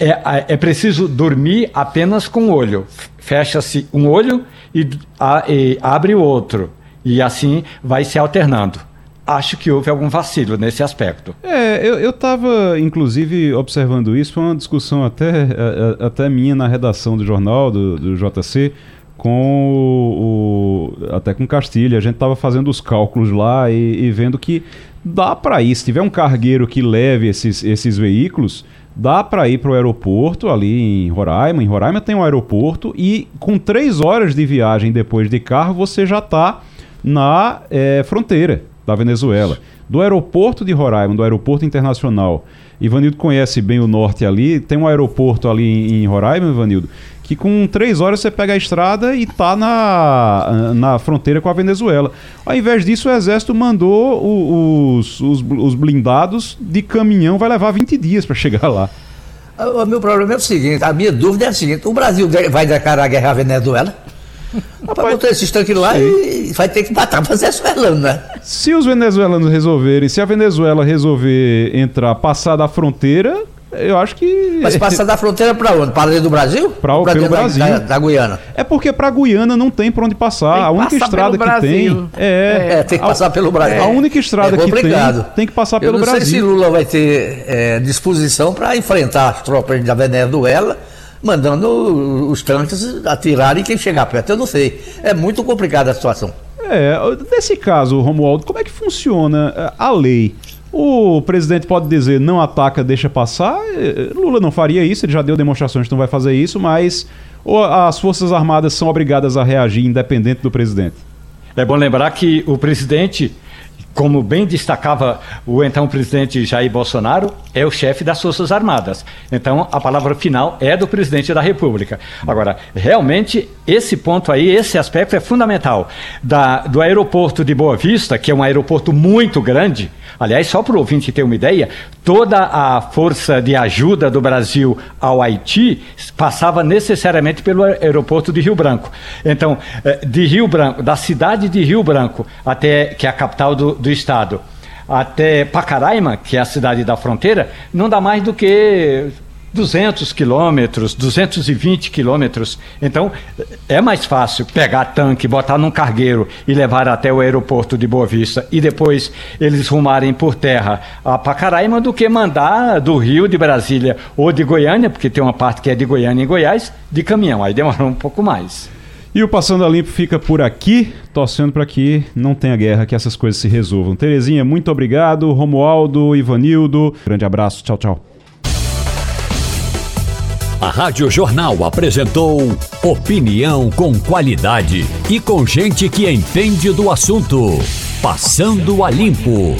é, é preciso dormir apenas com o olho. Fecha-se um olho e, a, e abre o outro. E assim vai se alternando acho que houve algum vacilo nesse aspecto. É, eu estava, inclusive, observando isso, foi uma discussão até, é, é, até minha na redação do jornal, do, do JC, com o, até com Castilha. A gente estava fazendo os cálculos lá e, e vendo que dá para ir, se tiver um cargueiro que leve esses, esses veículos, dá para ir para o aeroporto ali em Roraima. Em Roraima tem um aeroporto e com três horas de viagem depois de carro você já está na é, fronteira da Venezuela. Do aeroporto de Roraima, do aeroporto internacional. Ivanildo conhece bem o norte ali. Tem um aeroporto ali em Roraima, Ivanildo, que com três horas você pega a estrada e tá na, na fronteira com a Venezuela. Ao invés disso, o exército mandou os, os, os blindados de caminhão, vai levar 20 dias para chegar lá. O meu problema é o seguinte, a minha dúvida é a seguinte, o Brasil vai declarar guerra à Venezuela? Rapaz, botar esses tanques lá e vai ter que matar os venezuelanos, né? Se os venezuelanos resolverem, se a Venezuela resolver entrar, passar da fronteira, eu acho que. Mas passar da fronteira para onde? Para dentro do Brasil? Para o pelo Brasil. Da, da, Guiana. É porque para Guiana não tem para onde passar. a única estrada que Brasil. tem. É, é, tem que passar pelo Brasil. A única estrada é que tem tem que passar pelo Brasil. Eu não sei se Lula vai ter é, disposição para enfrentar as tropas da Venezuela mandando os tanques atirarem quem chegar perto. Eu não sei. É muito complicada a situação. É, nesse caso, Romualdo, como é que funciona é, a lei? O presidente pode dizer não ataca, deixa passar. É, Lula não faria isso, ele já deu demonstrações que não vai fazer isso, mas as Forças Armadas são obrigadas a reagir independente do presidente. É bom lembrar que o presidente como bem destacava o então presidente Jair Bolsonaro, é o chefe das Forças Armadas. Então, a palavra final é do presidente da República. Agora, realmente, esse ponto aí, esse aspecto é fundamental. Da, do aeroporto de Boa Vista, que é um aeroporto muito grande, aliás, só para o ouvinte ter uma ideia, toda a força de ajuda do Brasil ao Haiti passava necessariamente pelo aeroporto de Rio Branco. Então, eh, de Rio Branco, da cidade de Rio Branco até que é a capital do, do estado, até Pacaraima, que é a cidade da fronteira, não dá mais do que 200 quilômetros, 220 quilômetros. Então, é mais fácil pegar tanque, botar num cargueiro e levar até o aeroporto de Boa Vista e depois eles rumarem por terra a Pacaraima do que mandar do Rio, de Brasília ou de Goiânia, porque tem uma parte que é de Goiânia em Goiás, de caminhão. Aí demorou um pouco mais. E o Passando a Limpo fica por aqui, torcendo para que não tenha guerra, que essas coisas se resolvam. Terezinha, muito obrigado. Romualdo, Ivanildo, grande abraço. Tchau, tchau. A Rádio Jornal apresentou opinião com qualidade e com gente que entende do assunto. Passando a limpo.